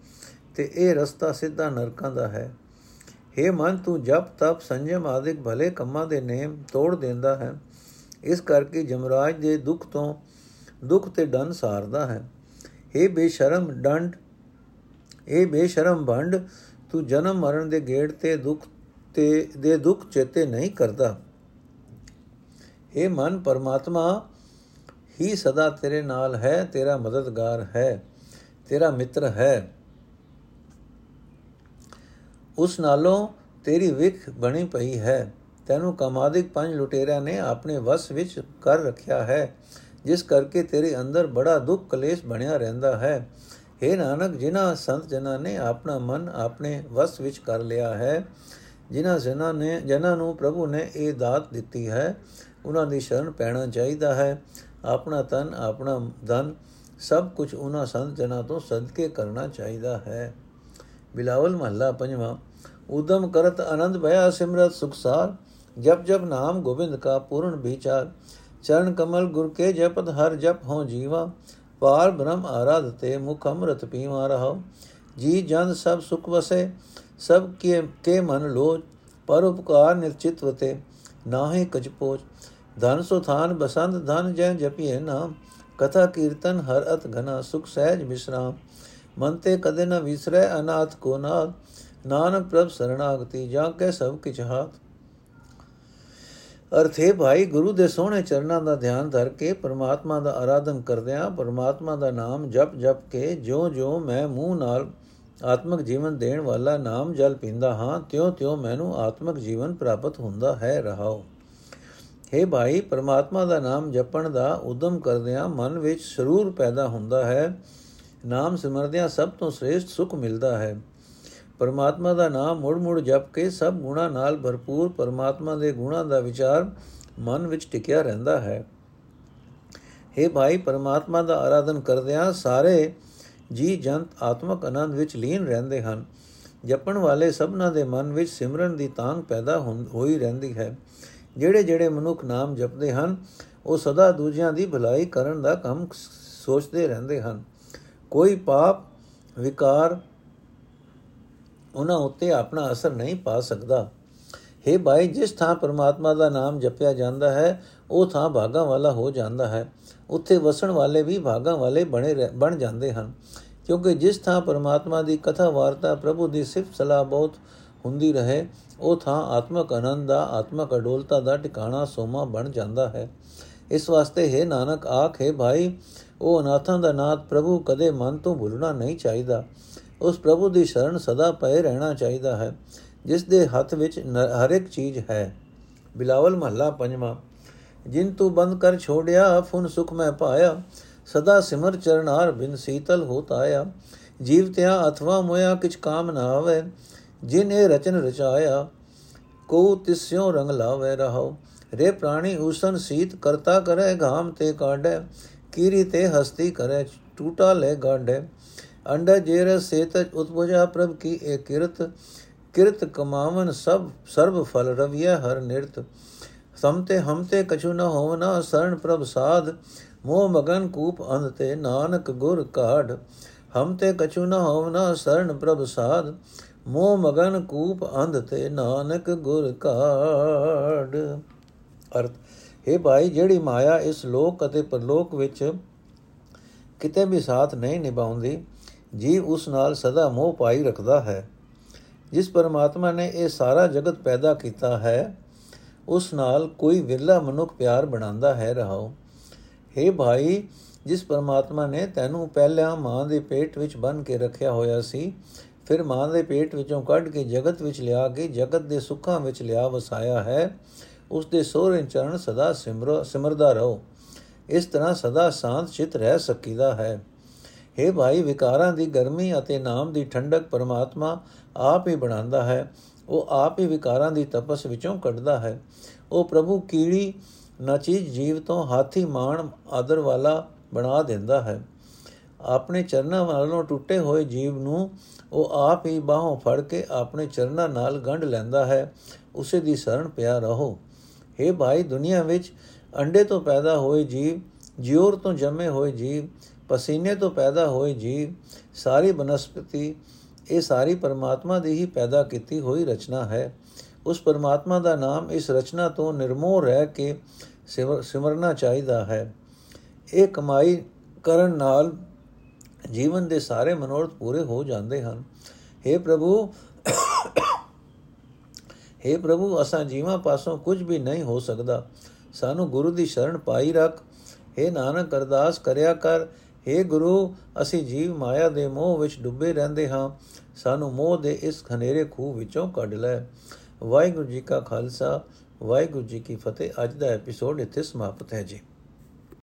ਤੇ ਇਹ ਰਸਤਾ ਸਿੱਧਾ ਨਰਕਾਂ ਦਾ ਹੈ। हे ਮਨ, ਤੂੰ ਜਪ ਤਪ ਸੰਜਮ ਆਦਿਕ ਭਲੇ ਕੰਮਾਂ ਦੇ ਨੇਮ ਤੋੜ ਦਿੰਦਾ ਹੈ। ਇਸ ਕਰਕੇ ਜਮਰਾਜ ਦੇ ਦੁੱਖ ਤੋਂ ਦੁੱਖ ਤੇ ਡਨ ਸਾਰਦਾ ਹੈ। हे ਬੇਸ਼ਰਮ ਡੰਡ ਇਹ ਬੇਸ਼ਰਮ ਭੰਡ, ਤੂੰ ਜਨਮ ਮਰਨ ਦੇ ਗੇੜ ਤੇ ਦੁੱਖ ਤੇ, ਦੇ ਦੁੱਖ ਚੇਤੇ ਨਹੀਂ ਕਰਦਾ। ਇਹ ਮਨ, ਪਰਮਾਤਮਾ, ਹੀ ਸਦਾ ਤੇਰੇ ਨਾਲ ਹੈ, ਤੇਰਾ ਮਦਦਗਾਰ ਹੈ, ਤੇਰਾ ਮਿੱਤਰ ਹੈ। ਉਸ ਨਾਲੋਂ ਤੇਰੀ ਵਿਖ ਬਣੀ ਪਈ ਹੈ। ਤੈਨੂੰ ਕਮਾਦਿਕ ਪੰਜ ਲੁਟੇਰਿਆਂ ਨੇ ਆਪਣੇ ਵਸ ਵਿੱਚ ਕਰ ਰੱਖਿਆ ਹੈ, ਜਿਸ ਕਰਕੇ ਤੇਰੇ ਅੰਦਰ ਬੜਾ ਦੁੱਖ ਕਲੇਸ਼ ਬਣਿਆ ਰਹਿੰਦਾ ਹੈ। हे ਨਾਨਕ, ਜਿਨ੍ਹਾਂ ਸੰਤ ਜਨਾਂ ਨੇ ਆਪਣਾ ਮਨ ਆਪਣੇ ਵਸ ਵਿੱਚ ਕਰ ਲਿਆ ਹੈ, ਜਿਨ੍ਹਾਂ ਜਨਾਂ ਨੇ ਜਨਾਂ ਨੂੰ ਪ੍ਰਭੂ ਨੇ ਇਹ ਦਾਤ ਦਿੱਤੀ ਹੈ, ਉਹਨਾਂ ਦੀ ਸ਼ਰਨ ਪੈਣਾ ਚਾਹੀਦਾ ਹੈ। ਆਪਣਾ ਤਨ ਆਪਣਾ ਧਨ, ਸਭ ਕੁਝ ਉਹਨਾਂ ਸੰਤ ਜਨਾਂ ਤੋਂ ਸਦਕੇ ਕਰਨਾ ਚਾਹੀਦਾ ਹੈ। ਬਿਲਾਵਲ ਮਹੱਲਾ ਪੰਜਵਾਂ ਉਦਮ ਕਰਤ ਆਨੰਦ ਭਇਆ ਸਿਮਰਤ ਸੁਖਸਾਰ ਜਪ ਜਪ ਨਾਮ ਗੋਬਿੰਦ ਕਾ ਪੂਰਨ ਵਿਚਾਰ ਚਰਨ ਕਮਲ ਗੁਰ ਕੇ ਜਪਤ ਹਰ ਜਪ ਹੋ ਜੀਵਾ ਪਾਰ ਬ੍ਰਹਮ ਆਰਾਧਤੇ ਮੁਖ ਅੰਮ੍ਰਿਤ ਪੀਵਾ ਰਹੋ ਜੀ ਜਨ ਸਭ ਸੁਖ ਵਸੇ ਸਭ ਕੇ ਕੇ ਮਨ ਲੋਚ ਪਰ ਉਪਕਾਰ ਨਿਰਚਿਤਵਤੇ ਨਾਹੀ ਕਜ ਪੋਚ ਧਨ ਸੁਥਾਨ ਬਸੰਤ ਧਨ ਜੈ ਜਪੀਏ ਨਾਮ ਕਥਾ ਕੀਰਤਨ ਹਰ ਅਤ ਘਨਾ ਸੁਖ ਸਹਿਜ ਮਿਸ਼ਰਾਮ ਮਨ ਤੇ ਕਦੇ ਨ ਵਿਸਰੈ ਅਨਾਥ ਕੋ ਨਾਥ, ਨਾਨਕ ਪ੍ਰਭ ਸਰਣਾਗਤੀ ਜਾਂ ਕੇ ਸਭ ਕਿਛ ਹਾਥ। ਅਰਥੇ ਭਾਈ, ਗੁਰੂ ਦੇ ਸੋਹਣੇ ਚਰਨਾਂ ਦਾ ਧਿਆਨ ਧਰ ਕੇ ਪਰਮਾਤਮਾ ਦਾ ਆਰਾਧਨ ਕਰਦਿਆਂ ਪਰਮਾਤਮਾ ਦਾ ਨਾਮ ਜਪ ਜਪ ਕੇ ਜੋ-ਜੋ ਮੈਂ ਮੂੰਹ ਨਾਲ ਆਤਮਿਕ ਜੀਵਨ ਦੇਣ ਵਾਲਾ ਨਾਮ ਜਲ ਪੀਂਦਾ ਹਾਂ ਤਿਉ-ਤਿਉ ਮੈਨੂੰ ਆਤਮਿਕ ਜੀਵਨ ਪ੍ਰਾਪਤ ਹੁੰਦਾ ਹੈ, ਰਹਾਓ। हे ਭਾਈ, ਪਰਮਾਤਮਾ ਦਾ ਨਾਮ ਜਪਣ ਦਾ ਉਦਮ ਕਰਦਿਆਂ ਮਨ ਵਿੱਚ ਸਰੂਰ ਪੈਦਾ ਹੁੰਦਾ ਹੈ। ਨਾਮ ਸਿਮਰਦਿਆਂ ਸਭ ਤੋਂ ਸ੍ਰੇਸ਼ਟ ਸੁਖ ਮਿਲਦਾ ਹੈ। ਪਰਮਾਤਮਾ ਦਾ ਨਾਮ ਮੁੜ-ਮੁੜ ਜਪ ਕੇ ਸਭ ਗੁਣਾ ਨਾਲ ਭਰਪੂਰ ਪਰਮਾਤਮਾ ਦੇ ਗੁਣਾ ਦਾ ਵਿਚਾਰ ਮਨ ਵਿੱਚ ਟਿਕਿਆ ਰਹਿੰਦਾ ਹੈ। हे ਭਾਈ, ਪਰਮਾਤਮਾ ਦਾ ਆਰਾਧਨ ਕਰਦਿਆਂ ਸਾਰੇ ਜੀ ਜੰਤ ਆਤਮਕ ਆਨੰਦ ਵਿੱਚ ਲੀਨ ਰਹਿੰਦੇ ਹਨ। ਜਪਣ ਵਾਲੇ ਸਭਨਾਂ ਦੇ ਮਨ ਵਿੱਚ ਸਿਮਰਨ ਦੀ ਤਾਂਗ ਪੈਦਾ ਹੋਈ ਰਹਿੰਦੀ ਹੈ। ਜਿਹੜੇ ਜਿਹੜੇ ਮਨੁੱਖ ਨਾਮ ਜਪਦੇ ਹਨ, ਉਹ ਸਦਾ ਦੂਜਿਆਂ ਦੀ ਭਲਾਈ ਕਰਨ ਦਾ ਕੰਮ ਸੋਚਦੇ ਰਹਿੰਦੇ ਹਨ। ਕੋਈ ਪਾਪ, ਵਿਕਾਰ ਉਹਨਾਂ ਉੱਤੇ ਆਪਣਾ ਅਸਰ ਨਹੀਂ ਪਾ ਸਕਦਾ। ਹੈ ਭਾਈ, ਜਿਸ ਥਾਂ ਪਰਮਾਤਮਾ ਦਾ ਨਾਮ ਜਪਿਆ ਜਾਂਦਾ ਹੈ, ਉਹ ਥਾਂ ਭਾਗਾ ਵਾਲਾ ਹੋ ਜਾਂਦਾ ਹੈ। ਉੱਥੇ ਵਸਣ ਵਾਲੇ ਵੀ ਭਾਗਾ ਵਾਲੇ ਬਣੇ ਬਣ ਜਾਂਦੇ ਹਨ। ਕਿਉਂਕਿ ਜਿਸ ਥਾਂ ਪਰਮਾਤਮਾ ਦੀ ਕਥਾ ਵਾਰਤਾ ਪ੍ਰਭੂ ਦੀ ਸਿਫਤ ਸਲਾਹ ਬਹੁਤ ਹੁੰਦੀ ਰਹੇ, ਉਹ ਥਾਂ ਆਤਮਕ ਆਨੰਦ ਦਾ, ਆਤਮਕ ਅਡੋਲਤਾ ਦਾ ਟਿਕਾਣਾ ਸੋਮਾ ਬਣ ਜਾਂਦਾ ਹੈ। ਇਸ ਵਾਸਤੇ ਹੈ ਨਾਨਕ, ਆਖੇ ਭਾਈ ਉਹ ਅਨਾਥਾਂ ਦਾ ਨਾਥ ਪ੍ਰਭੂ ਕਦੇ ਮਨ ਤੋਂ ਭੁੱਲਣਾ ਨਹੀਂ ਚਾਹੀਦਾ। ਉਸ ਪ੍ਰਭੂ ਦੀ ਸ਼ਰਨ ਸਦਾ ਪਏ ਰਹਿਣਾ ਚਾਹੀਦਾ ਹੈ, ਜਿਸ ਦੇ ਹੱਥ ਵਿੱਚ ਹਰ ਇੱਕ ਚੀਜ਼ ਹੈ। ਬਿਲਾਵਲ ਮਹੱਲਾ ਪੰਜਵਾਂ, ਜਿਨ ਤੂੰ ਬੰਦ ਕਰ ਛੋੜਿਆ ਫੁਨ ਸੁਖ ਮੈਂ ਪਾਇਆ। ਸਦਾ ਸਿਮਰ ਚਰਨਾਰ ਬਿਨ ਸੀਤਲ ਹੋਤ ਆਇਆ। ਜੀਵ ਤਿਆ ਅਥਵਾ ਮੋਇਆ ਕਿਛ ਕਾਮ ਨਾ ਆਵੇ, ਜਿਨ ਇਹ ਰਚਨ ਰਚਾਇਆ, ਕੋ ਤਿਸਿਓ ਰੰਗ ਲਾਵੇ ਰਹੋ ਰੇ ਪ੍ਰਾਣੀ ਉਸਨ ਸੀਤ ਕਰਤਾ ਕਰੇ, ਘਾਮ ਤੇ ਕਾਢੇ। ਕੀਰੀ ਤੇ ਹਸਤੀ ਕਰੇ ਟੂਟਾ ਲੈ ਗਾਢੇ ਅੰਡਾ ਜੇਰ ਸੇਤ ਉਤਪੁਜਾ ਪ੍ਰਭ ਕੀ ਏ ਕਿਰਤ ਕਿਰਤ ਕਮਾਵਨ ਸਭ ਸਰਬ ਫਲ ਰਵਿਆ ਹਰ ਨਿਰਤ ਸਮਤੇ ਹਮਤੇ ਕਛੂ ਨ ਹੋਵਨਾ ਸਰਣ ਪ੍ਰਭ ਸਾਧ ਮੋਹ ਮਗਨ ਕੂਪ ਅੰਧ ਤੇ ਨਾਨਕ ਗੁਰ ਕਾਢ ਹਮਤੇ ਕਛੂ ਨ ਹੋਵਨਾ ਸਰਣ ਪ੍ਰਭ ਸਾਧ ਮੋਹ ਮਗਨ ਕੂਪ ਅੰਧ ਤੇ ਨਾਨਕ ਗੁਰ ਕਾਢ ਅਰਥ ਹੈ ਭਾਈ, ਜਿਹੜੀ ਮਾਇਆ ਇਸ ਲੋਕ ਅਤੇ ਪਰਲੋਕ ਵਿੱਚ ਕਿਤੇ ਵੀ ਸਾਥ ਨਹੀਂ ਨਿਭਾਉਂਦੀ ਜੀਵ ਉਸ ਨਾਲ ਸਦਾ ਮੋਹ ਪਾਈ ਰੱਖਦਾ ਹੈ। ਜਿਸ ਪਰਮਾਤਮਾ ਨੇ ਇਹ ਸਾਰਾ ਜਗਤ ਪੈਦਾ ਕੀਤਾ ਹੈ, ਉਸ ਨਾਲ ਕੋਈ ਵਿਰਲਾ ਮਨੁੱਖ ਪਿਆਰ ਬਣਾਉਂਦਾ ਹੈ ਰਹਾਓ हे ਭਾਈ, ਜਿਸ ਪਰਮਾਤਮਾ ਨੇ ਤੈਨੂੰ ਪਹਿਲਾਂ ਮਾਂ ਦੇ ਪੇਟ ਵਿੱਚ ਬੰਨ ਕੇ ਰੱਖਿਆ ਹੋਇਆ ਸੀ, ਫਿਰ ਮਾਂ ਦੇ ਪੇਟ ਵਿੱਚੋਂ ਕੱਢ ਕੇ ਜਗਤ ਵਿੱਚ ਲਿਆ ਕੇ ਜਗਤ ਦੇ ਸੁੱਖਾਂ ਵਿੱਚ ਲਿਆ ਵਸਾਇਆ ਹੈ ਉਸ ਦੇ ਸੋਹਰੇ ਚਰਨ ਸਦਾ ਸਿਮਰ, ਸਿਮਰਦਾ ਰਹੋ। ਇਸ ਤਰ੍ਹਾਂ ਸਦਾ ਸ਼ਾਂਤ ਚਿਤ ਰਹਿ ਸਕੀਦਾ ਹੈ। हे ਭਾਈ, ਵਿਕਾਰਾਂ ਦੀ ਗਰਮੀ ਅਤੇ ਨਾਮ ਦੀ ਠੰਡਕ ਪਰਮਾਤਮਾ ਆਪ ਹੀ ਬਣਾਉਂਦਾ ਹੈ। ਉਹ ਆਪ ਹੀ ਵਿਕਾਰਾਂ ਦੀ ਤਪਸ ਵਿੱਚੋਂ ਕੱਢਦਾ ਹੈ। ਉਹ ਪ੍ਰਭੂ ਕੀੜੀ ਨਾ ਚੀਜ਼ ਜੀਵ ਤੋਂ ਹਾਥੀ ਮਾਣ ਆਦਰ ਵਾਲਾ ਬਣਾ ਦਿੰਦਾ ਹੈ। ਆਪਣੇ ਚਰਨਾਂ ਵੱਲੋਂ ਟੁੱਟੇ ਹੋਏ ਜੀਵ ਨੂੰ ਉਹ ਆਪ ਹੀ ਬਾਹੋਂ ਫੜ ਕੇ ਆਪਣੇ ਚਰਨਾਂ ਨਾਲ ਗੰਢ ਲੈਂਦਾ ਹੈ। ਉਸੇ ਦੀ ਸ਼ਰਨ ਪਿਆ ਰਹੋ। हे ਭਾਈ, ਦੁਨੀਆ ਵਿੱਚ ਅੰਡੇ ਤੋਂ ਪੈਦਾ ਹੋਏ ਜੀਵ ਜਿਉਰ ਤੋਂ ਜੰਮੇ ਹੋਏ ਜੀਵ, ਪਸੀਨੇ ਤੋਂ ਪੈਦਾ ਹੋਏ ਜੀਵ, ਸਾਰੀ ਬਨਸਪਤੀ, ਇਹ ਸਾਰੀ ਪਰਮਾਤਮਾ ਦੀ ਹੀ ਪੈਦਾ ਕੀਤੀ ਹੋਈ ਰਚਨਾ ਹੈ। ਉਸ ਪਰਮਾਤਮਾ ਦਾ ਨਾਮ ਇਸ ਰਚਨਾ ਤੋਂ ਨਿਰਮੋਹ ਰਹਿ ਕੇ ਸਿਮਰਨਾ ਚਾਹੀਦਾ ਹੈ। ਇਹ ਕਮਾਈ ਕਰਨ ਨਾਲ ਜੀਵਨ ਦੇ ਸਾਰੇ ਮਨੋਰਥ ਪੂਰੇ ਹੋ ਜਾਂਦੇ ਹਨ। हे ਪ੍ਰਭੂ हे ਪ੍ਰਭੂ ਅਸਾਂ ਜੀਵਾਂ ਪਾਸੋਂ ਕੁਝ ਵੀ ਨਹੀਂ ਹੋ ਸਕਦਾ ਸਾਨੂੰ ਗੁਰੂ ਦੀ ਸ਼ਰਨ ਪਾਈ ਰੱਖ हे ਨਾਨਕ ਅਰਦਾਸ ਕਰਿਆ ਕਰ हे ਗੁਰੂ ਅਸੀਂ ਜੀਵ ਮਾਇਆ ਦੇ ਮੋਹ ਵਿੱਚ ਡੁੱਬੇ ਰਹਿੰਦੇ ਹਾਂ ਸਾਨੂੰ ਮੋਹ ਦੇ ਇਸ ਖਨੇਰੇ ਖੂਹ ਵਿੱਚੋਂ ਕੱਢ ਲੈ ਵਾਹਿਗੁਰੂ ਜੀ ਕਾ ਖਾਲਸਾ ਵਾਹਿਗੁਰੂ ਜੀ ਕੀ ਫਤਿਹ ਅੱਜ ਦਾ ਐਪੀਸੋਡ ਇੱਥੇ ਸਮਾਪਤ ਹੈ ਜੀ